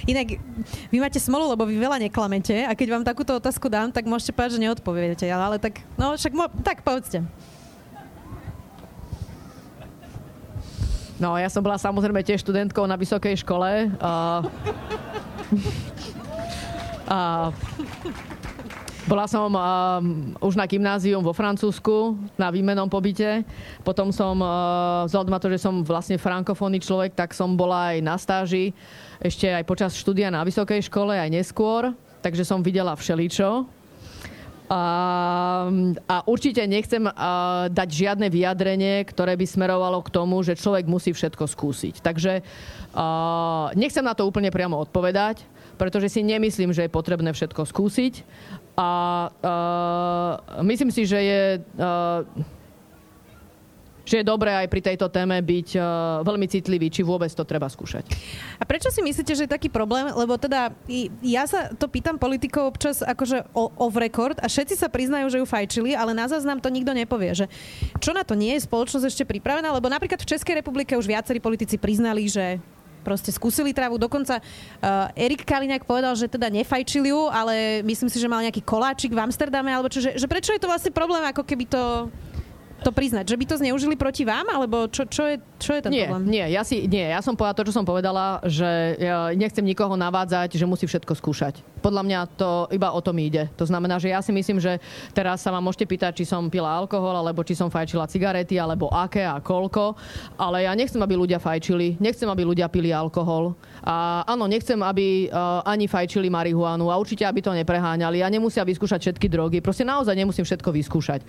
Inak, vy máte smolu, lebo vy veľa neklamete a keď vám takúto otázku dám, tak môžete povedať, že neodpoviete. Ale tak, no však, mo- tak povedzte. No, ja som bola samozrejme tiež študentkou na vysokej škole. Uh, a bola som uh, už na gymnázium vo Francúzsku na výmenom pobyte. Potom som, uh, vzhľadom na to, že som vlastne frankofónny človek, tak som bola aj na stáži ešte aj počas štúdia na vysokej škole, aj neskôr. Takže som videla všeličo. A, a určite nechcem uh, dať žiadne vyjadrenie, ktoré by smerovalo k tomu, že človek musí všetko skúsiť. Takže uh, nechcem na to úplne priamo odpovedať, pretože si nemyslím, že je potrebné všetko skúsiť. A uh, myslím si, že je... Uh, že je dobré aj pri tejto téme byť uh, veľmi citlivý, či vôbec to treba skúšať. A prečo si myslíte, že je taký problém? Lebo teda ja sa to pýtam politikov občas akože off record a všetci sa priznajú, že ju fajčili, ale na záznam to nikto nepovie. Že čo na to nie je spoločnosť ešte pripravená? Lebo napríklad v Českej republike už viacerí politici priznali, že proste skúsili trávu. Dokonca uh, Erik Kaliňák povedal, že teda nefajčil ju, ale myslím si, že mal nejaký koláčik v Amsterdame, alebo čo, že, že prečo je to vlastne problém, ako keby to to priznať? Že by to zneužili proti vám? Alebo čo, čo, je, čo je ten nie, problém? Nie, ja, si, nie, ja som povedala to, čo som povedala, že ja nechcem nikoho navádzať, že musí všetko skúšať. Podľa mňa to iba o tom ide. To znamená, že ja si myslím, že teraz sa ma môžete pýtať, či som pila alkohol, alebo či som fajčila cigarety, alebo aké a koľko. Ale ja nechcem, aby ľudia fajčili, nechcem, aby ľudia pili alkohol. A áno, nechcem, aby uh, ani fajčili marihuanu a určite, aby to nepreháňali a nemusia vyskúšať všetky drogy. Proste naozaj nemusím všetko vyskúšať.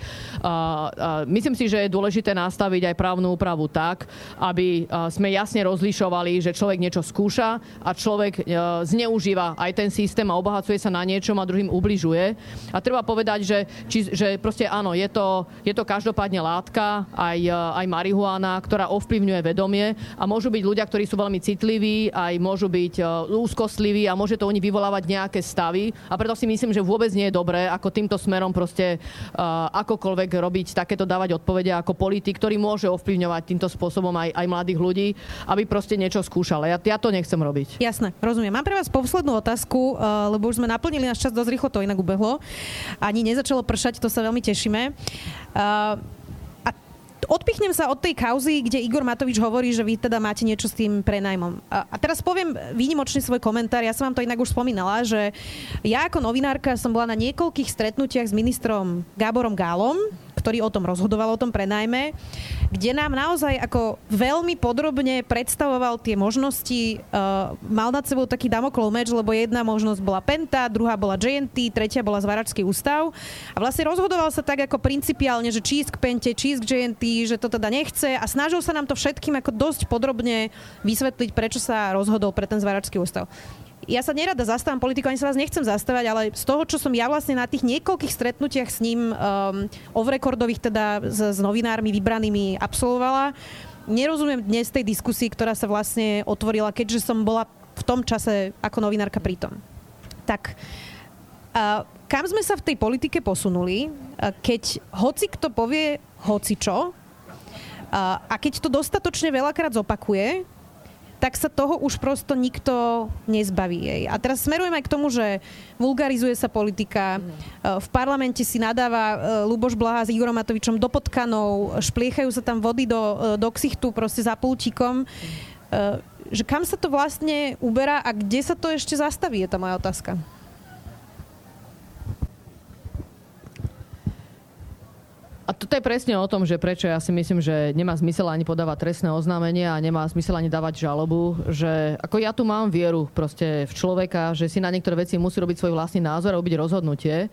Uh, uh, myslím si, že je dôležité nastaviť aj právnu úpravu tak, aby uh, sme jasne rozlišovali, že človek niečo skúša a človek uh, zneužíva aj ten systém a obohacuje sa na niečom a druhým ubližuje. A treba povedať, že, či, že proste áno, je to, je to každopádne látka, aj, uh, aj marihuana, ktorá ovplyvňuje vedomie a môžu byť ľudia, ktorí sú veľmi citliví, aj môžu byť úzkostliví a môže to nich vyvolávať nejaké stavy. A preto si myslím, že vôbec nie je dobré, ako týmto smerom proste uh, akokoľvek robiť takéto dávať odpovede ako politik, ktorý môže ovplyvňovať týmto spôsobom aj, aj mladých ľudí, aby proste niečo skúšal. Ja, ja to nechcem robiť. Jasné, rozumiem. Mám pre vás poslednú otázku, uh, lebo už sme naplnili náš čas dosť rýchlo, to inak ubehlo. Ani nezačalo pršať, to sa veľmi tešíme. Uh, odpichnem sa od tej kauzy, kde Igor Matovič hovorí, že vy teda máte niečo s tým prenajmom. A, a teraz poviem výnimočný svoj komentár. Ja som vám to inak už spomínala, že ja ako novinárka som bola na niekoľkých stretnutiach s ministrom Gáborom Gálom, ktorý o tom rozhodoval, o tom prenajme, kde nám naozaj ako veľmi podrobne predstavoval tie možnosti. Uh, mal nad sebou taký damoklov meč, lebo jedna možnosť bola Penta, druhá bola JNT, tretia bola Zvaračský ústav. A vlastne rozhodoval sa tak ako principiálne, že či k Pente, či k JNT, že to teda nechce a snažil sa nám to všetkým ako dosť podrobne vysvetliť, prečo sa rozhodol pre ten Zvaračský ústav ja sa nerada zastávam politiku, ani sa vás nechcem zastávať, ale z toho, čo som ja vlastne na tých niekoľkých stretnutiach s ním um, off-recordových teda s, s novinármi vybranými absolvovala, nerozumiem dnes tej diskusii, ktorá sa vlastne otvorila, keďže som bola v tom čase ako novinárka pritom. Tak uh, kam sme sa v tej politike posunuli, keď hoci kto povie hoci čo, a keď to dostatočne veľakrát zopakuje, tak sa toho už prosto nikto nezbaví. Jej. A teraz smerujem aj k tomu, že vulgarizuje sa politika, mm. v parlamente si nadáva e, Luboš Blaha s Igorom Matovičom do potkanov, špliechajú sa tam vody do, e, do ksichtu proste za pultíkom. Mm. Že kam sa to vlastne uberá a kde sa to ešte zastaví, je tá moja otázka. Toto je presne o tom, že prečo ja si myslím, že nemá zmysel ani podávať trestné oznámenie a nemá zmysel ani dávať žalobu, že ako ja tu mám vieru proste v človeka, že si na niektoré veci musí robiť svoj vlastný názor a robiť rozhodnutie.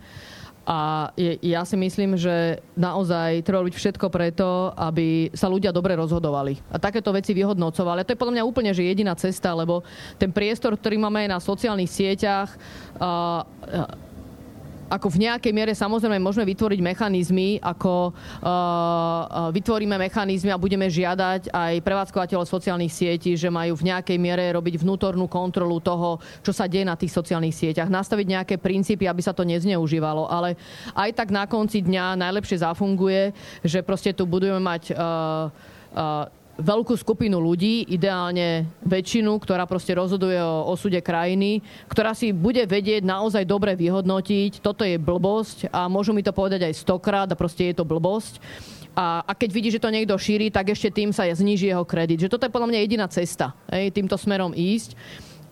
A je, ja si myslím, že naozaj treba robiť všetko preto, aby sa ľudia dobre rozhodovali. A takéto veci vyhodnocovali. A to je podľa mňa úplne že jediná cesta, lebo ten priestor, ktorý máme aj na sociálnych sieťach, uh, ako v nejakej miere samozrejme môžeme vytvoriť mechanizmy, ako uh, vytvoríme mechanizmy a budeme žiadať aj prevádzkovateľov sociálnych sietí, že majú v nejakej miere robiť vnútornú kontrolu toho, čo sa deje na tých sociálnych sieťach, nastaviť nejaké princípy, aby sa to nezneužívalo. Ale aj tak na konci dňa najlepšie zafunguje, že proste tu budeme mať uh, uh, veľkú skupinu ľudí, ideálne väčšinu, ktorá proste rozhoduje o osude krajiny, ktorá si bude vedieť naozaj dobre vyhodnotiť, toto je blbosť a môžu mi to povedať aj stokrát a proste je to blbosť. A, a keď vidí, že to niekto šíri, tak ešte tým sa zniží jeho kredit. Že toto je podľa mňa jediná cesta, hej, týmto smerom ísť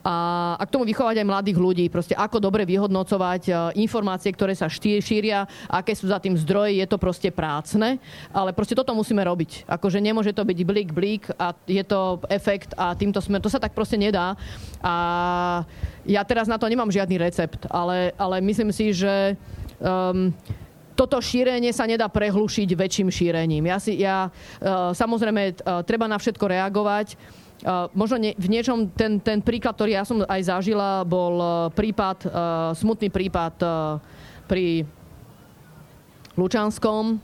a, a k tomu vychovať aj mladých ľudí. Proste ako dobre vyhodnocovať e, informácie, ktoré sa šíria, aké sú za tým zdroje, je to proste prácne, ale proste toto musíme robiť. Akože nemôže to byť blík, blík a je to efekt a týmto sme, to sa tak proste nedá. A ja teraz na to nemám žiadny recept, ale, ale myslím si, že um, toto šírenie sa nedá prehlušiť väčším šírením. Ja si, ja, uh, samozrejme, uh, treba na všetko reagovať Možno ne, v niečom ten, ten príklad, ktorý ja som aj zažila, bol uh, prípad, uh, smutný prípad uh, pri Lučanskom.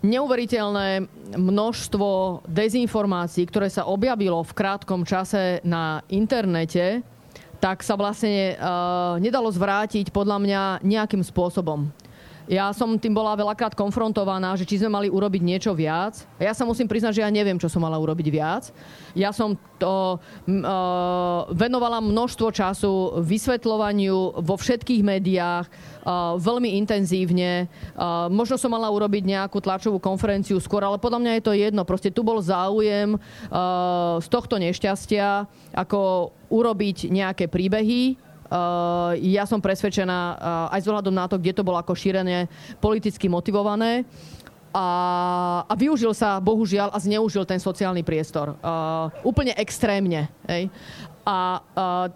Neuveriteľné množstvo dezinformácií, ktoré sa objavilo v krátkom čase na internete, tak sa vlastne uh, nedalo zvrátiť podľa mňa nejakým spôsobom. Ja som tým bola veľakrát konfrontovaná, že či sme mali urobiť niečo viac. Ja sa musím priznať, že ja neviem, čo som mala urobiť viac. Ja som to uh, venovala množstvo času vysvetľovaniu vo všetkých médiách, uh, veľmi intenzívne. Uh, možno som mala urobiť nejakú tlačovú konferenciu skôr, ale podľa mňa je to jedno. Proste tu bol záujem uh, z tohto nešťastia, ako urobiť nejaké príbehy, Uh, ja som presvedčená uh, aj z ohľadom na to, kde to bolo ako šírené politicky motivované. A, a využil sa, bohužiaľ, a zneužil ten sociálny priestor. Uh, úplne extrémne. Hej? A, uh,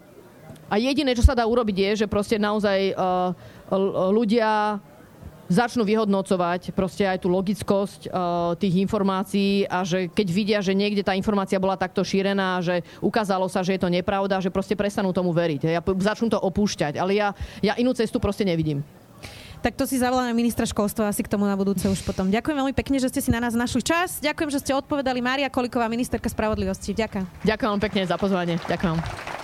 a jediné, čo sa dá urobiť, je, že proste naozaj uh, ľudia začnú vyhodnocovať proste aj tú logickosť uh, tých informácií a že keď vidia, že niekde tá informácia bola takto šírená, že ukázalo sa, že je to nepravda, že proste prestanú tomu veriť. Ja, začnú to opúšťať. Ale ja, ja inú cestu proste nevidím. Tak to si zavoláme ministra školstva asi k tomu na budúce už potom. Ďakujem veľmi pekne, že ste si na nás našli čas. Ďakujem, že ste odpovedali. Mária Koliková, ministerka spravodlivosti. Ďakujem. Ďakujem pekne za pozvanie. Ďakujem.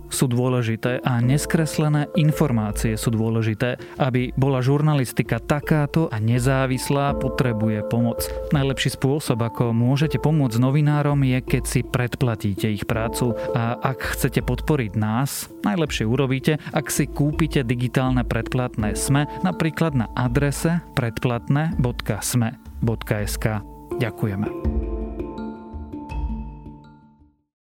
sú dôležité a neskreslené informácie sú dôležité. Aby bola žurnalistika takáto a nezávislá, potrebuje pomoc. Najlepší spôsob, ako môžete pomôcť novinárom, je, keď si predplatíte ich prácu. A ak chcete podporiť nás, najlepšie urobíte, ak si kúpite digitálne predplatné SME, napríklad na adrese predplatné.sme.sk. Ďakujeme.